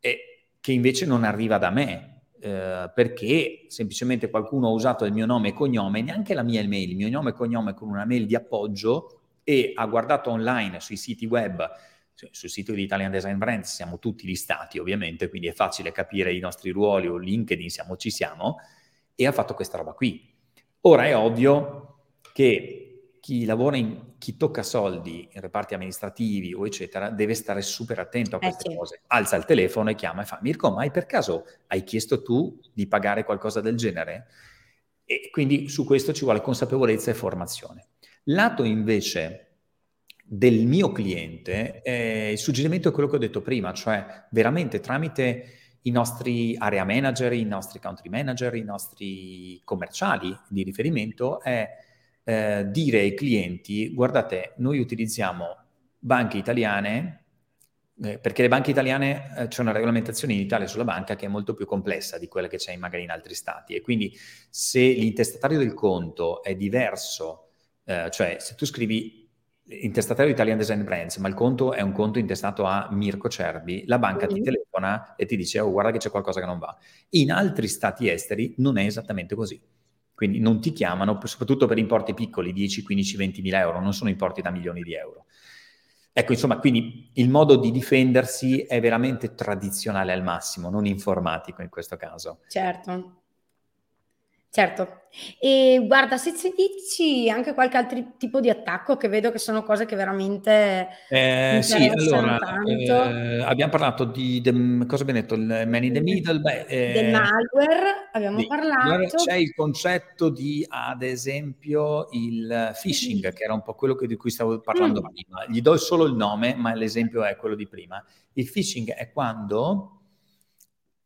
E che invece non arriva da me, eh, perché semplicemente qualcuno ha usato il mio nome e cognome, neanche la mia email, il mio nome e cognome con una mail di appoggio e ha guardato online sui siti web, sul sito di Italian Design Brands siamo tutti listati ovviamente, quindi è facile capire i nostri ruoli o LinkedIn siamo ci siamo, e ha fatto questa roba qui. Ora è ovvio che chi lavora in, chi tocca soldi in reparti amministrativi o eccetera, deve stare super attento a eh, queste eh sì. cose. Alza il telefono e chiama e fa, Mirko, ma hai per caso hai chiesto tu di pagare qualcosa del genere? E quindi su questo ci vuole consapevolezza e formazione. Lato invece del mio cliente, eh, il suggerimento è quello che ho detto prima, cioè veramente tramite i nostri area manager, i nostri country manager, i nostri commerciali di riferimento, è eh, dire ai clienti, guardate, noi utilizziamo banche italiane, eh, perché le banche italiane, eh, c'è una regolamentazione in Italia sulla banca che è molto più complessa di quella che c'è magari in altri stati e quindi se l'intestatario del conto è diverso, eh, cioè se tu scrivi intestatario Italian Design Brands, ma il conto è un conto intestato a Mirko Cerbi, la banca mm-hmm. ti telefona e ti dice oh guarda che c'è qualcosa che non va. In altri stati esteri non è esattamente così. Quindi non ti chiamano, soprattutto per importi piccoli, 10, 15, 20 mila euro, non sono importi da milioni di euro. Ecco, insomma, quindi il modo di difendersi è veramente tradizionale al massimo, non informatico in questo caso. Certo. Certo, e guarda, se ci dici anche qualche altro tipo di attacco, che vedo che sono cose che veramente eh, sì, allora, eh, abbiamo parlato di, de, cosa abbiamo detto, il man in the middle, beh, eh, del malware, abbiamo di, parlato. C'è il concetto di, ad esempio, il phishing, che era un po' quello che, di cui stavo parlando mm. prima. Gli do solo il nome, ma l'esempio è quello di prima. Il phishing è quando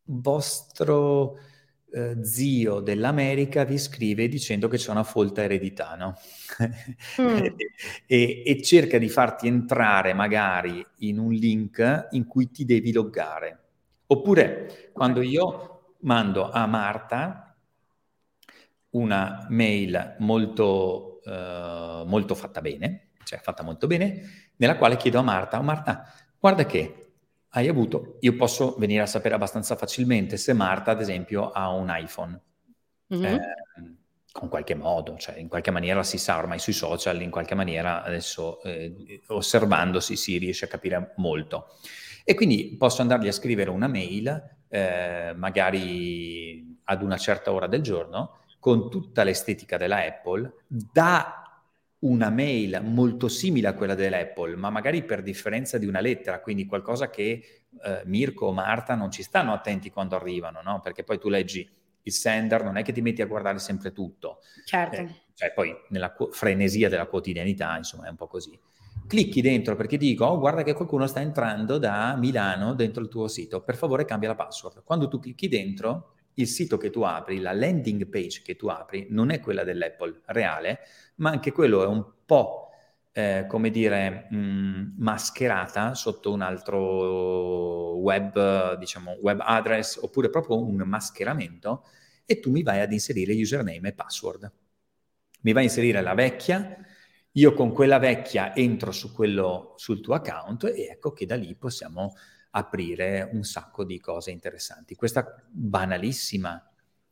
vostro eh, zio dell'America vi scrive dicendo che c'è una folta eredità, no? (laughs) mm. e, e, cerca di farti entrare magari in un link in cui ti devi loggare. Oppure quando io mando a Marta una mail molto, uh, molto fatta bene, cioè fatta molto bene, nella quale chiedo a Marta, oh Marta, guarda che hai avuto, io posso venire a sapere abbastanza facilmente se Marta, ad esempio, ha un iPhone. Mm-hmm. Eh, con qualche modo, cioè in qualche maniera si sa ormai sui social, in qualche maniera adesso eh, osservandosi si riesce a capire molto. E quindi posso andargli a scrivere una mail, eh, magari ad una certa ora del giorno, con tutta l'estetica della Apple, da una mail molto simile a quella dell'Apple, ma magari per differenza di una lettera, quindi qualcosa che eh, Mirko o Marta non ci stanno attenti quando arrivano, no? Perché poi tu leggi il sender, non è che ti metti a guardare sempre tutto. Certo. Eh, cioè poi nella co- frenesia della quotidianità, insomma, è un po' così. Clicchi dentro perché dico, oh, guarda che qualcuno sta entrando da Milano dentro il tuo sito, per favore cambia la password. Quando tu clicchi dentro, il sito che tu apri, la landing page che tu apri, non è quella dell'Apple reale, ma anche quello è un po' eh, come dire, mh, mm, mascherata sotto un altro web, diciamo, web address, oppure proprio un mascheramento, e tu mi vai ad inserire username e password. Mi vai a inserire la vecchia, io con quella vecchia entro su quello, sul tuo account e ecco che da lì possiamo aprire un sacco di cose interessanti. Questa banalissima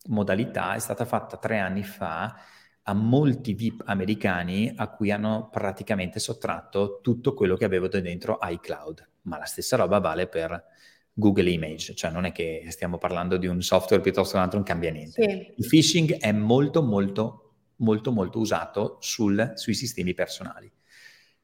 modalità è stata fatta tre anni fa a molti VIP americani a cui hanno praticamente sottratto tutto quello che avevo dentro iCloud, ma la stessa roba vale per Google Image, cioè non è che stiamo parlando di un software piuttosto che un altro, non cambia niente. Sì. Il phishing è molto molto molto molto usato sul, sui sistemi personali.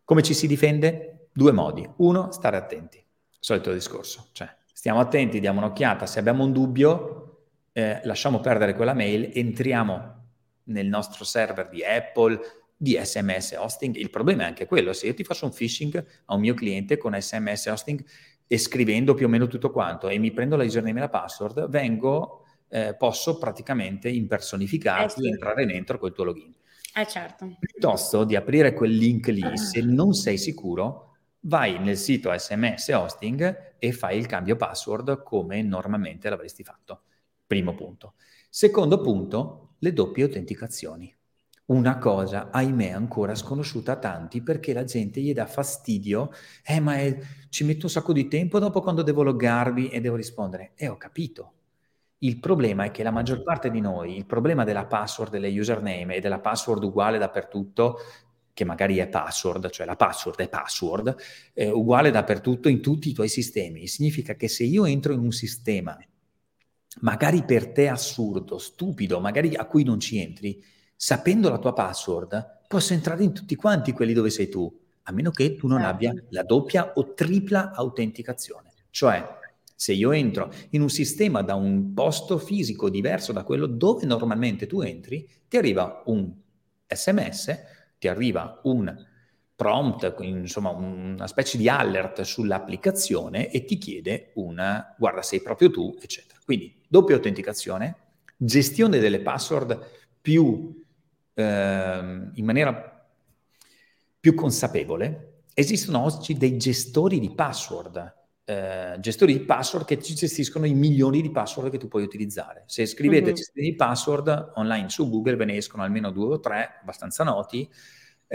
Come ci si difende? Due modi. Uno, stare attenti. Solito discorso, cioè stiamo attenti, diamo un'occhiata, se abbiamo un dubbio eh, lasciamo perdere quella mail, entriamo nel nostro server di Apple, di SMS hosting. Il problema è anche quello, se io ti faccio un phishing a un mio cliente con SMS hosting e scrivendo più o meno tutto quanto e mi prendo la username e la password, vengo, eh, posso praticamente impersonificarti eh sì. e entrare dentro col tuo login. Eh certo. Piuttosto di aprire quel link lì, se non sei sicuro, vai nel sito SMS hosting e fai il cambio password come normalmente l'avresti fatto. Primo punto. Secondo punto, le doppie autenticazioni. Una cosa, ahimè, ancora sconosciuta a tanti perché la gente gli dà fastidio, eh ma è, ci metto un sacco di tempo dopo quando devo loggarmi e devo rispondere. E eh, ho capito. Il problema è che la maggior parte di noi, il problema della password, delle username e della password uguale dappertutto, che magari è password, cioè la password è password, è uguale dappertutto in tutti i tuoi sistemi. Significa che se io entro in un sistema magari per te assurdo, stupido, magari a cui non ci entri, sapendo la tua password, posso entrare in tutti quanti quelli dove sei tu, a meno che tu non certo. abbia la doppia o tripla autenticazione. Cioè, se io entro in un sistema da un posto fisico diverso da quello dove normalmente tu entri, ti arriva un sms, ti arriva un prompt, insomma una specie di alert sull'applicazione e ti chiede una, guarda sei proprio tu, eccetera. Quindi doppia autenticazione, gestione delle password più, eh, in maniera più consapevole. Esistono oggi dei gestori di password, eh, gestori di password che ci gestiscono i milioni di password che tu puoi utilizzare. Se scrivete mm-hmm. gestori di password online su Google ve ne escono almeno due o tre, abbastanza noti,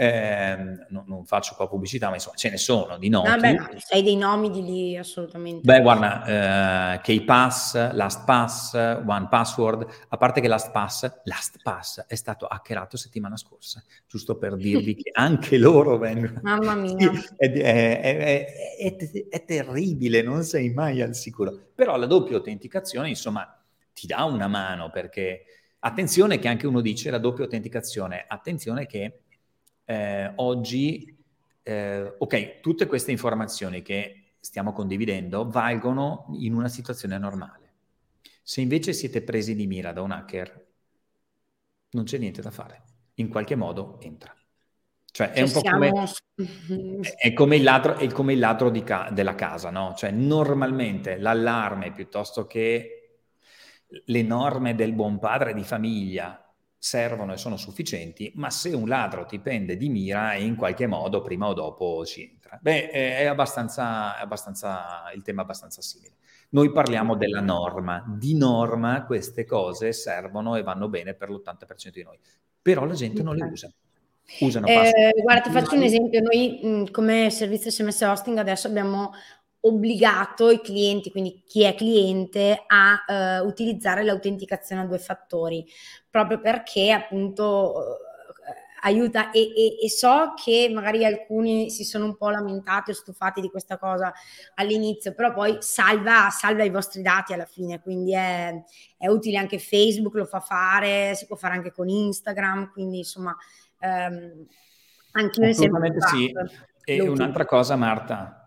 eh, non, non, faccio qua pubblicità, ma insomma ce ne sono di noti. Vabbè, no, sai dei nomi di lì assolutamente. Beh, guarda, eh, KPass, LastPass, OnePassword, a parte che LastPass, LastPass è stato hackerato settimana scorsa, giusto per dirvi che (laughs) anche loro vengono... Mamma mia. È, è, è, è, terribile, non sei mai al sicuro. Però la doppia autenticazione, insomma, ti dà una mano perché... Attenzione che anche uno dice la doppia autenticazione, attenzione che eh, oggi, eh, ok, tutte queste informazioni che stiamo condividendo valgono in una situazione normale. Se invece siete presi di mira da un hacker, non c'è niente da fare. In qualche modo entra. Cioè è un po' come, è come il ladro, è come il ladro ca- della casa, no? Cioè normalmente l'allarme piuttosto che le norme del buon padre di famiglia servono e sono sufficienti, ma se un ladro ti pende di mira in qualche modo prima o dopo ci entra. Beh, è abbastanza, è abbastanza, il tema è abbastanza simile. Noi parliamo della norma. Di norma queste cose servono e vanno bene per l'80% di noi, però la gente non le usa. Usano eh, guarda, ti faccio un esempio. Noi come servizio SMS hosting adesso abbiamo obbligato i clienti, quindi chi è cliente, a uh, utilizzare l'autenticazione a due fattori, proprio perché appunto uh, aiuta e, e, e, so che magari alcuni si sono un po' lamentati o stufati di questa cosa all'inizio, però poi salva, salva i vostri dati alla fine, quindi è, è, utile anche Facebook, lo fa fare, si può fare anche con Instagram, quindi insomma... Um, anche noi Assolutamente sì. E un'altra cosa, Marta,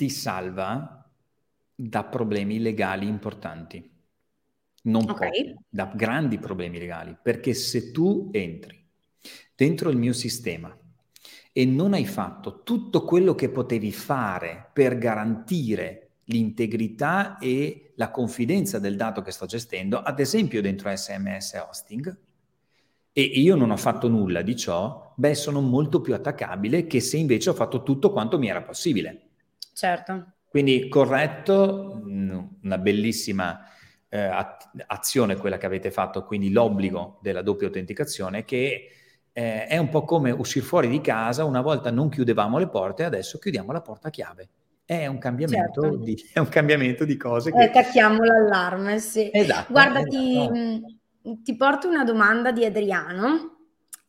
ti salva da problemi legali importanti. Non okay. pochi, da grandi problemi legali. Perché se tu entri dentro il mio sistema e non hai fatto tutto quello che potevi fare per garantire l'integrità e la confidenza del dato che sto gestendo, ad esempio dentro SMS hosting, e io non ho fatto nulla di ciò, beh, sono molto più attaccabile che se invece ho fatto tutto quanto mi era possibile. Certo. Quindi corretto, una bellissima eh, azione quella che avete fatto, quindi l'obbligo della doppia autenticazione che eh, è un po' come uscire fuori di casa, una volta non chiudevamo le porte, adesso chiudiamo la porta a chiave. È un cambiamento, certo. di, (laughs) è un cambiamento di cose. Che... Eh, cacchiamo l'allarme, sì. Esatto. Guarda, esatto. Ti, ti, porto una domanda di Adriano.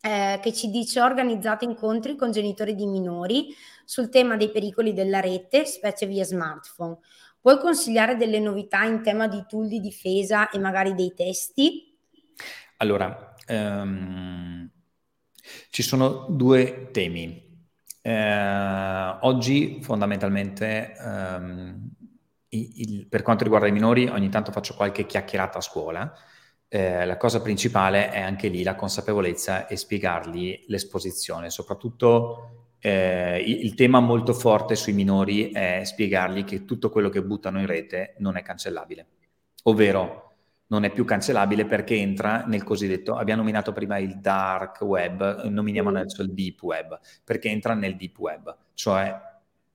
Eh, che ci dice organizzate incontri con genitori di minori sul tema dei pericoli della rete, specie via smartphone. Puoi consigliare delle novità in tema di tool di difesa e magari dei testi? Allora, um, ci sono due temi. Eh, oggi fondamentalmente um, il, il, per quanto riguarda i minori ogni tanto faccio qualche chiacchierata a scuola. Eh, la cosa principale è anche lì la consapevolezza e spiegargli l'esposizione, soprattutto eh, il, tema molto forte sui minori è spiegargli che tutto quello che buttano in rete non è cancellabile, ovvero non è più cancellabile perché entra nel cosiddetto, abbiamo nominato prima il dark web, nominiamo mm. adesso il deep web, perché entra nel deep web, cioè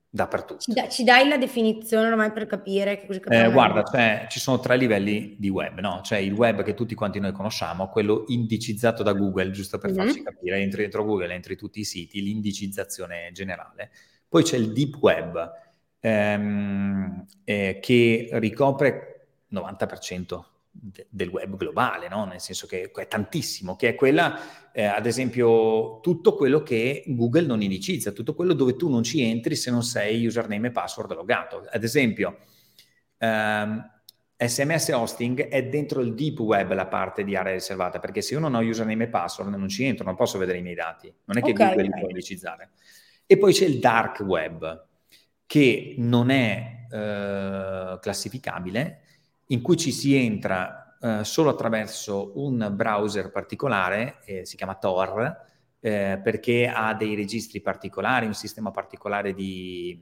dappertutto. Ci, da, ci dai la definizione ormai per capire che così eh, Guarda, cioè, ci sono tre livelli di web, no? C'è il web che tutti quanti noi conosciamo, quello indicizzato da Google, giusto per mm-hmm. farci capire, entri dentro Google, entri tutti i siti, l'indicizzazione generale. Poi c'è il deep web, ehm, eh, che ricopre 90% del web globale, no? nel senso che è tantissimo, che è quella, eh, ad esempio, tutto quello che Google non indicizza, tutto quello dove tu non ci entri se non sei username e password logato. Ad esempio, ehm, SMS hosting è dentro il deep web la parte di area riservata, perché se io non ho username e password non ci entro, non posso vedere i miei dati, non è che okay, Google okay. li può indicizzare. E poi c'è il dark web, che non è eh, classificabile, in cui ci si entra eh, solo attraverso un browser particolare, eh, si chiama Tor, eh, perché ha dei registri particolari, un sistema particolare di,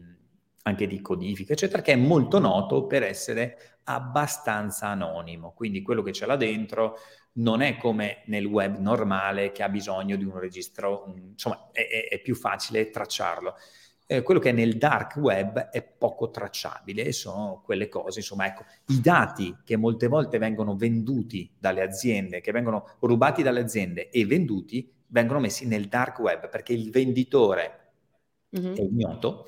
anche di codifica, eccetera, che è molto noto per essere abbastanza anonimo. Quindi quello che c'è là dentro non è come nel web normale che ha bisogno di un registro, un, insomma, è, è, più facile tracciarlo eh, quello che è nel dark web è poco tracciabile e sono quelle cose, insomma, ecco, i dati che molte volte vengono venduti dalle aziende, che vengono rubati dalle aziende e venduti, vengono messi nel dark web perché il venditore mm-hmm. è ignoto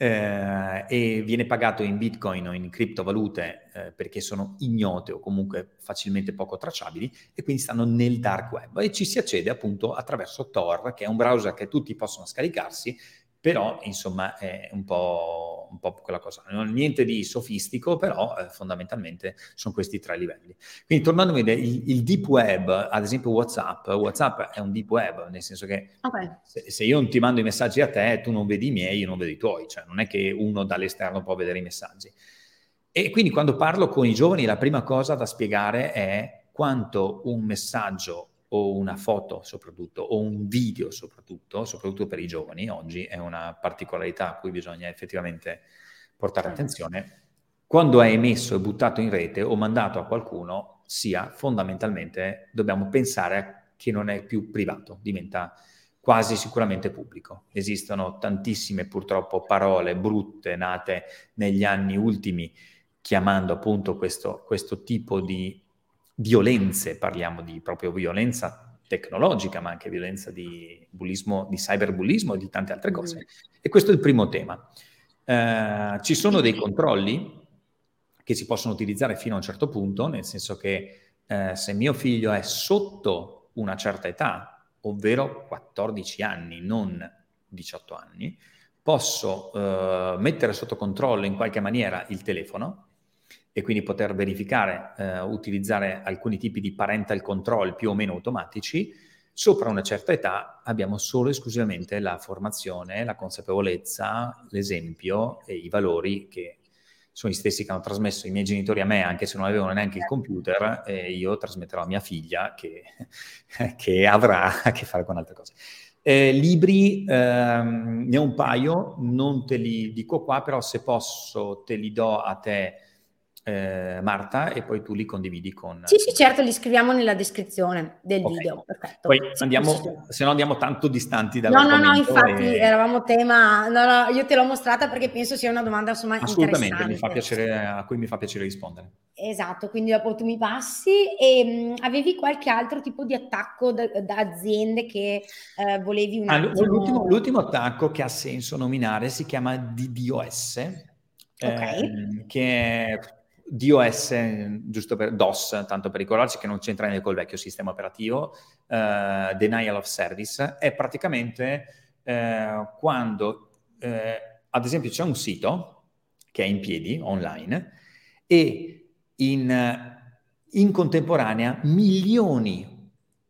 eh, e viene pagato in bitcoin o in criptovalute eh, perché sono ignote o comunque facilmente poco tracciabili e quindi stanno nel dark web e ci si accede appunto attraverso Tor che è un browser che tutti possono scaricarsi però insomma è un po', un po', quella cosa. Non niente di sofistico, però eh, fondamentalmente sono questi tre livelli. Quindi tornando a vedere il, il, deep web, ad esempio WhatsApp, WhatsApp è un deep web, nel senso che okay. se, se, io non ti mando i messaggi a te, tu non vedi i miei, io non vedo i tuoi, cioè non è che uno dall'esterno può vedere i messaggi. E quindi quando parlo con i giovani, la prima cosa da spiegare è quanto un messaggio o una foto soprattutto, o un video soprattutto, soprattutto per i giovani, oggi è una particolarità a cui bisogna effettivamente portare certo. attenzione, quando è emesso e buttato in rete o mandato a qualcuno, sia fondamentalmente, dobbiamo pensare che non è più privato, diventa quasi sicuramente pubblico. Esistono tantissime purtroppo parole brutte nate negli anni ultimi chiamando appunto questo, questo tipo di violenze, parliamo di proprio violenza tecnologica, ma anche violenza di bullismo, di cyberbullismo e di tante altre cose. Mm. E questo è il primo tema. Eh, ci sono dei controlli che si possono utilizzare fino a un certo punto, nel senso che eh, se mio figlio è sotto una certa età, ovvero 14 anni, non 18 anni, posso eh, mettere sotto controllo in qualche maniera il telefono e quindi poter verificare, eh, utilizzare alcuni tipi di parental control più o meno automatici, sopra una certa età abbiamo solo e esclusivamente la formazione, la consapevolezza, l'esempio e i valori che sono gli stessi che hanno trasmesso i miei genitori a me, anche se non avevano neanche il computer, e io trasmetterò a mia figlia che, (laughs) che avrà a che fare con altre cose. Eh, libri, ehm, ne ho un paio, non te li dico qua, però se posso te li do a te eh, Marta, e poi tu li condividi con... Sì, sì, certo, li scriviamo nella descrizione del okay. video. Perfetto. Poi andiamo, se no andiamo tanto distanti da... No, no, no, infatti e... eravamo tema... No, no, io te l'ho mostrata perché penso sia una domanda insomma Assolutamente, mi fa piacere, a cui mi fa piacere rispondere. Esatto, quindi dopo tu mi passi e mh, avevi qualche altro tipo di attacco da, da aziende che eh, volevi un ah, attimo... l'ultimo, l'ultimo attacco che ha senso nominare si chiama DDoS. Okay. Eh, che è DOS, giusto per DOS, tanto per ricordarci che non c'entra neanche col vecchio sistema operativo, uh, Denial of Service, è praticamente uh, quando, uh, ad esempio, c'è un sito che è in piedi online e in, in contemporanea milioni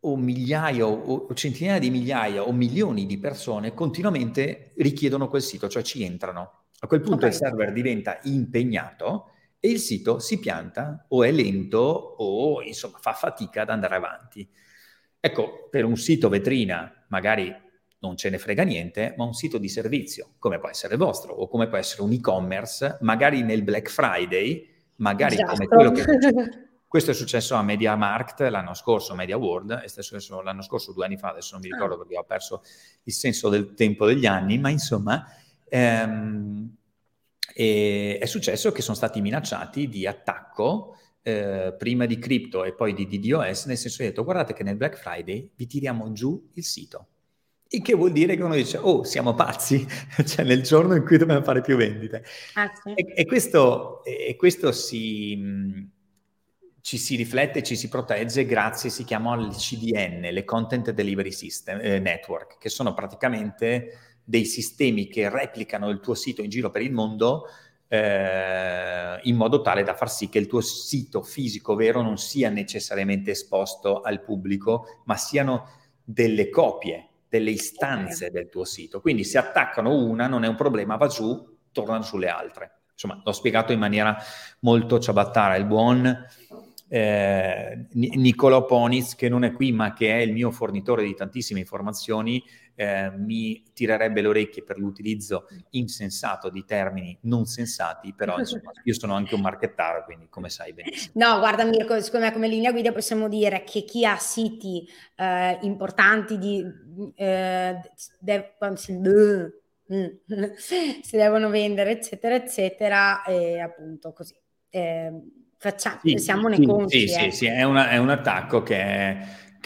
o migliaia o centinaia di migliaia o milioni di persone continuamente richiedono quel sito, cioè ci entrano. A quel punto okay. il server diventa impegnato e il sito si pianta o è lento o insomma fa fatica ad andare avanti. Ecco, per un sito vetrina magari non ce ne frega niente, ma un sito di servizio, come può essere il vostro, o come può essere un e-commerce, magari nel Black Friday, magari esatto. come quello che... (laughs) Questo è successo a MediaMarkt l'anno scorso, Media World, è successo l'anno scorso, due anni fa, adesso non mi ricordo ah. perché ho perso il senso del tempo degli anni, ma insomma, ehm, e è successo che sono stati minacciati di attacco eh, prima di cripto e poi di DDoS, nel senso che ho detto guardate che nel Black Friday vi tiriamo giù il sito. Il che vuol dire che uno dice, oh, siamo pazzi, (laughs) cioè nel giorno in cui dobbiamo fare più vendite. Ah, sì. e, e, questo, e questo si, mh, ci si riflette, ci si protegge grazie, si chiamano le CDN, le Content Delivery System, eh, Network, che sono praticamente dei sistemi che replicano il tuo sito in giro per il mondo eh, in modo tale da far sì che il tuo sito fisico vero non sia necessariamente esposto al pubblico, ma siano delle copie, delle istanze okay. del tuo sito. Quindi se attaccano una non è un problema, va giù, tornano sulle altre. Insomma, l'ho spiegato in maniera molto ciabattara. Il buon eh, Niccolò Ponis, che non è qui, ma che è il mio fornitore di tantissime informazioni, eh, mi tirerebbe le orecchie per l'utilizzo insensato di termini non sensati, però insomma, (laughs) io sono anche un marchettaro, quindi come sai benissimo. No, guarda Mirko, secondo me come linea guida possiamo dire che chi ha siti eh, importanti di... Eh, de- si, (laughs) si devono vendere, eccetera, eccetera, e appunto così. Eh, facciamo, sì, siamo sì, consci. Sì, eh. sì, sì, è, una, è un attacco che è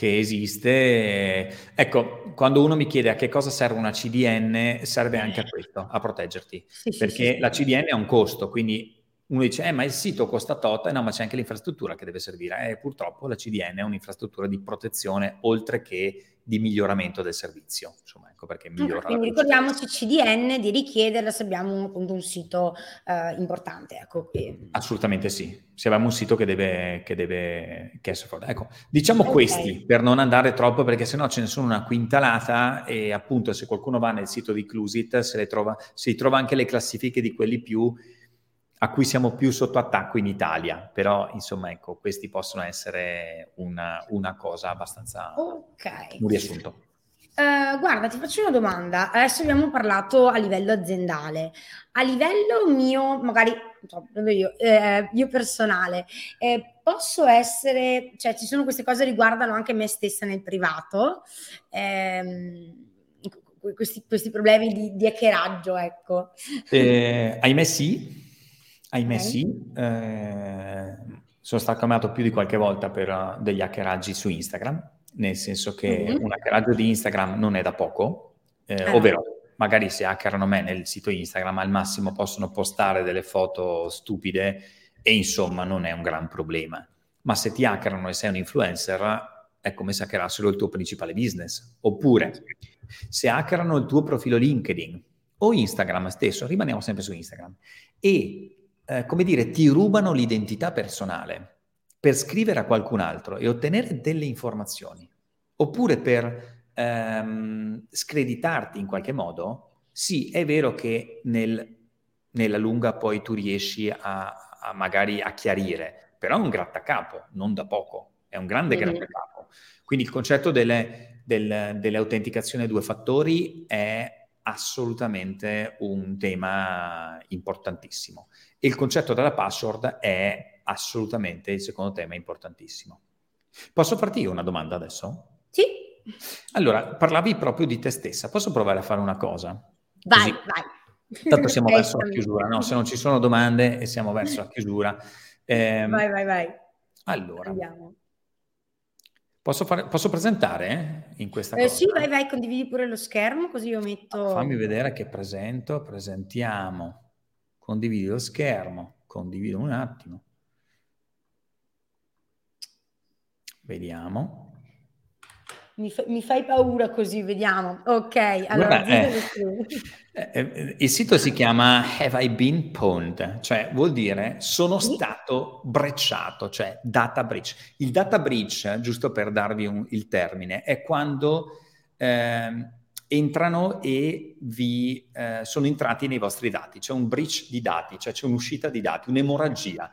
che esiste. Ecco, quando uno mi chiede a che cosa serve una CDN, serve anche a questo, a proteggerti, sì, perché sì, la CDN ha un costo, quindi uno dice, eh, ma il sito costa tot, eh, no, ma c'è anche l'infrastruttura che deve servire. Eh, purtroppo la CDN è un'infrastruttura di protezione, oltre che di miglioramento del servizio. Insomma, ecco perché migliora. quindi ricordiamoci CDN di richiederla se abbiamo un, appunto un sito uh, importante. Ecco. Assolutamente sì. Se abbiamo un sito che deve, che deve che. Ecco, diciamo okay. questi per non andare troppo, perché sennò ce ne sono una quintalata e appunto se qualcuno va nel sito di Clusit se le trova, si trova anche le classifiche di quelli più a cui siamo più sotto attacco in Italia, però insomma ecco, questi possono essere una, una cosa abbastanza... Ok. Un riassunto. Uh, guarda, ti faccio una domanda. Adesso abbiamo parlato a livello aziendale. A livello mio, magari so, io, eh, io personale, eh, posso essere, cioè ci sono queste cose che riguardano anche me stessa nel privato, ehm, questi, questi, problemi di, di hackeraggio, ecco. Eh, ahimè sì, Ahimè okay. sì, eh, sono stato chiamato più di qualche volta per uh, degli hackeraggi su Instagram, nel senso che mm-hmm. un hackeraggio di Instagram non è da poco, eh, ah. ovvero magari se hackerano me nel sito Instagram al massimo possono postare delle foto stupide e insomma non è un gran problema. Ma se ti hackerano e sei un influencer è come se hackerassero il tuo principale business. Oppure se hackerano il tuo profilo LinkedIn o Instagram stesso, rimaniamo sempre su Instagram, e eh, come dire, ti rubano l'identità personale per scrivere a qualcun altro e ottenere delle informazioni, oppure per ehm, screditarti in qualche modo, sì, è vero che nel, nella lunga poi tu riesci a, a, magari a chiarire, però è un grattacapo, non da poco, è un grande mm-hmm. grattacapo. Quindi il concetto delle, del, delle autenticazioni a due fattori è assolutamente un tema importantissimo. Il concetto della password è assolutamente il secondo tema importantissimo. Posso farti io una domanda adesso? Sì. Allora, parlavi proprio di te stessa. Posso provare a fare una cosa? Vai, Così. vai. Tanto siamo (laughs) verso la chiusura, no? Se non ci sono domande e siamo verso la chiusura. Eh, vai, vai, vai. Allora. Posso, fare, posso presentare eh, in questa eh, cosa? Sì, vai, vai, condividi pure lo schermo così io metto... Fammi vedere che presento, presentiamo. Condividi lo schermo, condivido un attimo. Vediamo. Mi, fa, mi, fai paura così, vediamo. Ok, allora... Guarda, eh, eh, eh, il sito si chiama Have I Been Pwned? Cioè vuol dire sono stato brecciato, cioè data breach. Il data breach, giusto per darvi un, il termine, è quando eh, entrano e vi eh, sono entrati nei vostri dati. C'è un breach di dati, cioè c'è un'uscita di dati, un'emorragia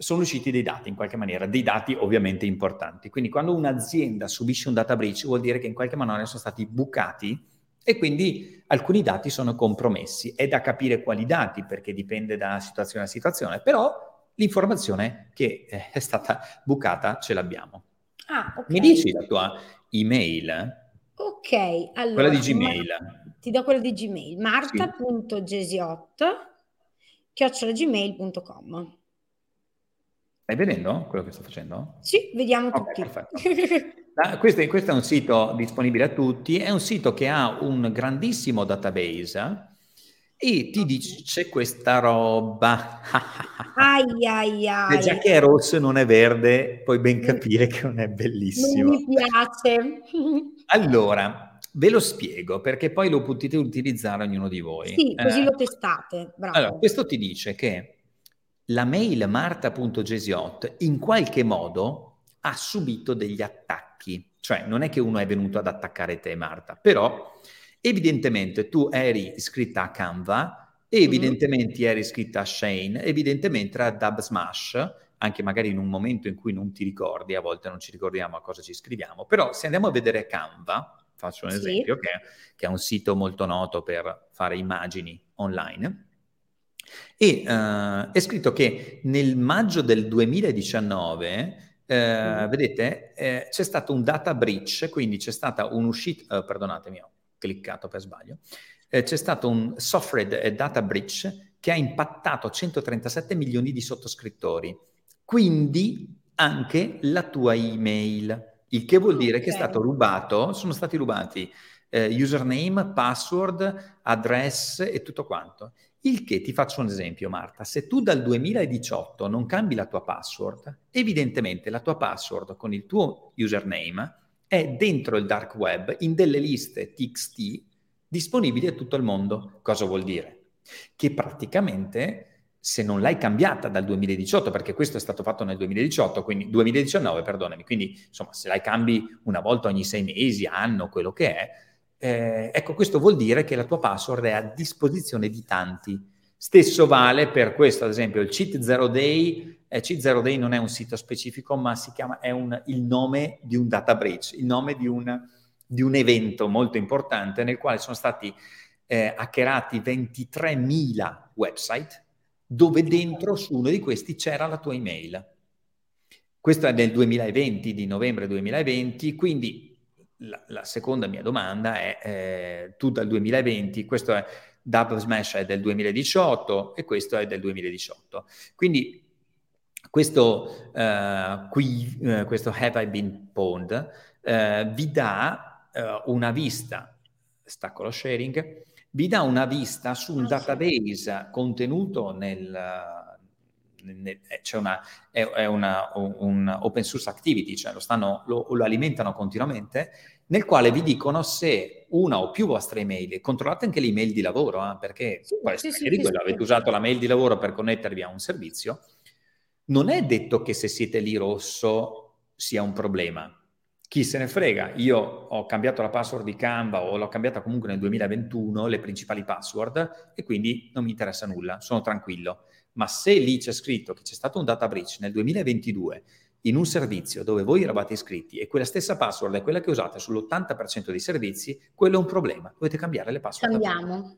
sono usciti dei dati in qualche maniera, dei dati ovviamente importanti. Quindi quando un'azienda subisce un data breach vuol dire che in qualche maniera sono stati bucati e quindi alcuni dati sono compromessi. È da capire quali dati perché dipende da situazione a situazione, però l'informazione che è stata bucata ce l'abbiamo. Ah, okay. Mi dici la tua email? Ok, allora... Quella di Gmail. Ti do quella di Gmail, marta.gesiot chiocciolagmail.com Stai vedendo quello che sto facendo? Sì, vediamo okay, tutti. Ah, questo, questo, è un sito disponibile a tutti, è un sito che ha un grandissimo database e ti dice questa roba. (laughs) ai ai ai. già che è rosso e non è verde, puoi ben capire che non è bellissimo. Non mi piace. Allora, ve lo spiego perché poi lo potete utilizzare ognuno di voi. Sì, così eh, lo testate. Bravo. Allora, questo ti dice che la mail marta.gesiot in qualche modo ha subito degli attacchi, cioè non è che uno è venuto ad attaccare te Marta, però evidentemente tu eri iscritta a Canva, evidentemente mm-hmm. eri iscritta a Shane, evidentemente a Dub Smash, anche magari in un momento in cui non ti ricordi, a volte non ci ricordiamo a cosa ci scriviamo, però se andiamo a vedere Canva, faccio un sì. esempio, che, che, è un sito molto noto per fare immagini online, e uh, è scritto che nel maggio del 2019, uh, mm. vedete, eh, c'è stato un data breach, quindi c'è stata un'uscita, uh, perdonatemi, ho cliccato per sbaglio, eh, c'è stato un software data breach che ha impattato 137 milioni di sottoscrittori, quindi anche la tua email, il che vuol dire okay. che è stato rubato, sono stati rubati eh, username, password, address e tutto quanto. Il che ti faccio un esempio, Marta. Se tu dal 2018 non cambi la tua password, evidentemente la tua password con il tuo username è dentro il dark web in delle liste TXT disponibili a tutto il mondo. Cosa vuol dire? Che praticamente se non l'hai cambiata dal 2018, perché questo è stato fatto nel 2018, quindi 2019, perdonami, quindi insomma se la cambi una volta ogni sei mesi, anno, quello che è, eh, ecco, questo vuol dire che la tua password è a disposizione di tanti. Stesso vale per questo, ad esempio, il Cheat Zero Day. Eh, Cheat Zero Day non è un sito specifico, ma si chiama, è un, il nome di un data breach, il nome di un, di un evento molto importante nel quale sono stati eh, hackerati 23.000 website dove dentro su uno di questi c'era la tua email. Questo è del 2020, di novembre 2020, quindi la, la, seconda mia domanda è, eh, tu dal 2020, questo è Dub Smash è del 2018 e questo è del 2018. Quindi questo, uh, qui, uh, questo Have I Been Pwned uh, vi dà una vista, stacco lo sharing, vi dà una vista su un database contenuto nel c'è una, è, è una, un open source activity, cioè lo, stanno, lo, lo, alimentano continuamente, nel quale vi dicono se una o più vostre email, controllate anche le email di lavoro, eh, perché sì, poi sì, sì, quello, avete usato la mail di lavoro per connettervi a un servizio, non è detto che se siete lì rosso sia un problema. Chi se ne frega? Io ho cambiato la password di Canva o l'ho cambiata comunque nel 2021, le principali password, e quindi non mi interessa nulla, sono tranquillo ma se lì c'è scritto che c'è stato un data breach nel 2022 in un servizio dove voi eravate iscritti e quella stessa password è quella che usate sull'80% dei servizi, quello è un problema. Dovete cambiare le password. Cambiamo.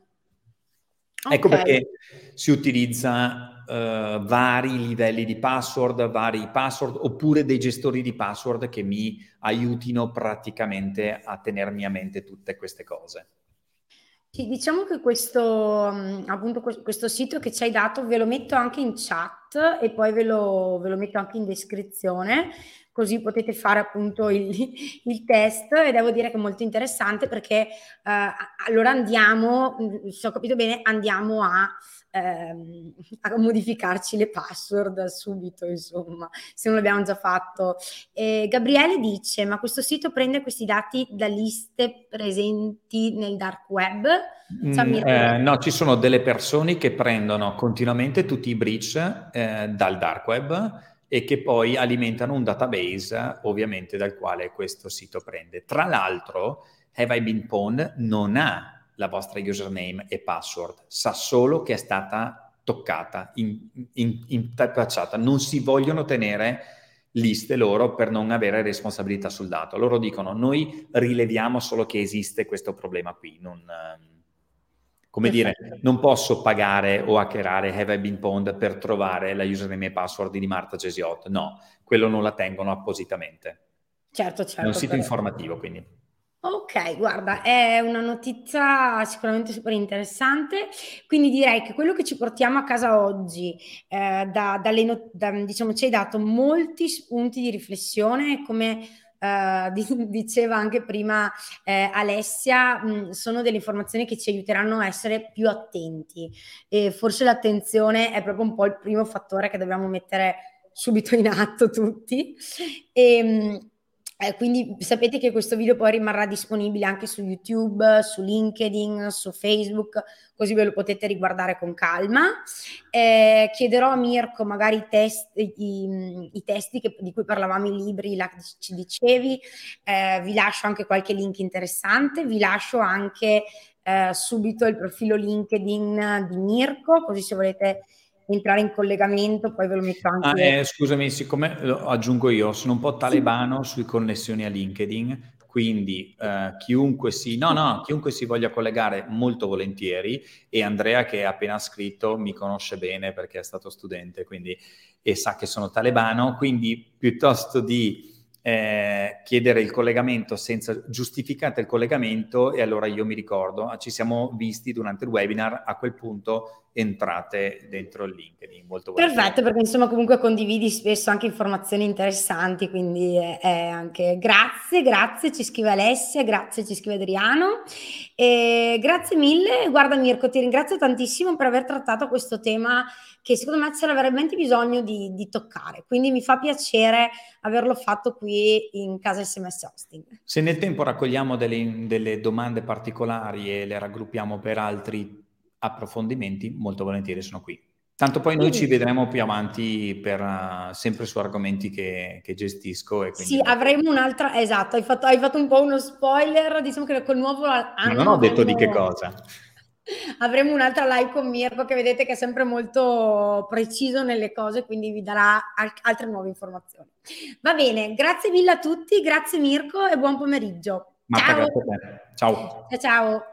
Ecco okay. perché si utilizza uh, vari livelli di password, vari password oppure dei gestori di password che mi aiutino praticamente a tenermi a mente tutte queste cose. Sì, diciamo che questo, mm, appunto, questo sito che ci hai dato ve lo metto anche in chat e poi ve lo, ve lo metto anche in descrizione, così potete fare appunto il, (laughs) il test e devo dire che è molto interessante perché eh, allora andiamo, mm, se ho capito bene, andiamo a ehm, a modificarci le password subito, insomma, se non l'abbiamo già fatto. E Gabriele dice, ma questo sito prende questi dati da liste presenti nel dark web? Mm, eh, no, ci sono delle persone che prendono continuamente tutti i breach eh, dal dark web e che poi alimentano un database ovviamente dal quale questo sito prende. Tra l'altro, Have I Been Pwned non ha la vostra username e password, sa solo che è stata toccata, interfacciata. In, non si vogliono tenere liste loro per non avere responsabilità sul dato. Loro dicono noi rileviamo solo che esiste questo problema qui, non, come dire, non posso pagare o hackerare Have I Been Pwned per trovare la username e password di Marta Gesiot. No, quello non la tengono appositamente. Certo, certo. È un sito informativo, quindi. Ok, guarda, è una notizia sicuramente super interessante, quindi direi che quello che ci portiamo a casa oggi, eh, da, dalle no- da, diciamo, ci hai dato molti spunti di riflessione, come eh, (laughs) diceva anche prima eh, Alessia, mh, sono delle informazioni che ci aiuteranno a essere più attenti e forse l'attenzione è proprio un po' il primo fattore che dobbiamo mettere subito in atto tutti. E, mh, eh, quindi sapete che questo video poi rimarrà disponibile anche su YouTube, su LinkedIn, su Facebook, così ve lo potete riguardare con calma. Eh, chiederò a Mirko magari i, test, i, i testi che, di cui parlavamo, i libri, la, ci dicevi, eh, vi lascio anche qualche link interessante, vi lascio anche eh, subito il profilo LinkedIn di Mirko, così se volete entrare in collegamento, poi ve lo metto anche. Ah, eh, scusami, siccome lo aggiungo io, sono un po' talebano sì. sui connessioni a LinkedIn, quindi eh, chiunque, si, no, no, chiunque si voglia collegare molto volentieri e Andrea che ha appena scritto mi conosce bene perché è stato studente quindi, e sa che sono talebano, quindi piuttosto di eh, chiedere il collegamento senza giustificate il collegamento e allora io mi ricordo, ah, ci siamo visti durante il webinar, a quel punto entrate dentro il LinkedIn. Molto Perfetto, perché insomma comunque condividi spesso anche informazioni interessanti, quindi è, anche grazie, grazie, ci scrive Alessia, grazie, ci scrive Adriano. E grazie mille, guarda Mirko, ti ringrazio tantissimo per aver trattato questo tema che secondo me c'era veramente bisogno di, di, toccare. Quindi mi fa piacere averlo fatto qui in casa SMS Hosting. Se nel tempo raccogliamo delle, delle domande particolari e le raggruppiamo per altri approfondimenti, molto volentieri sono qui. Tanto poi noi ci vedremo più avanti per, uh, sempre su argomenti che, che gestisco. E sì, avremo un'altra, esatto, hai fatto, hai fatto, un po' uno spoiler, diciamo che col nuovo anno... Ma non ho detto di che cosa. Avremo un'altra live con Mirko che vedete che è sempre molto preciso nelle cose, quindi vi darà al- altre nuove informazioni. Va bene, grazie mille a tutti, grazie Mirko e buon pomeriggio. Marta, ciao. Ciao ciao.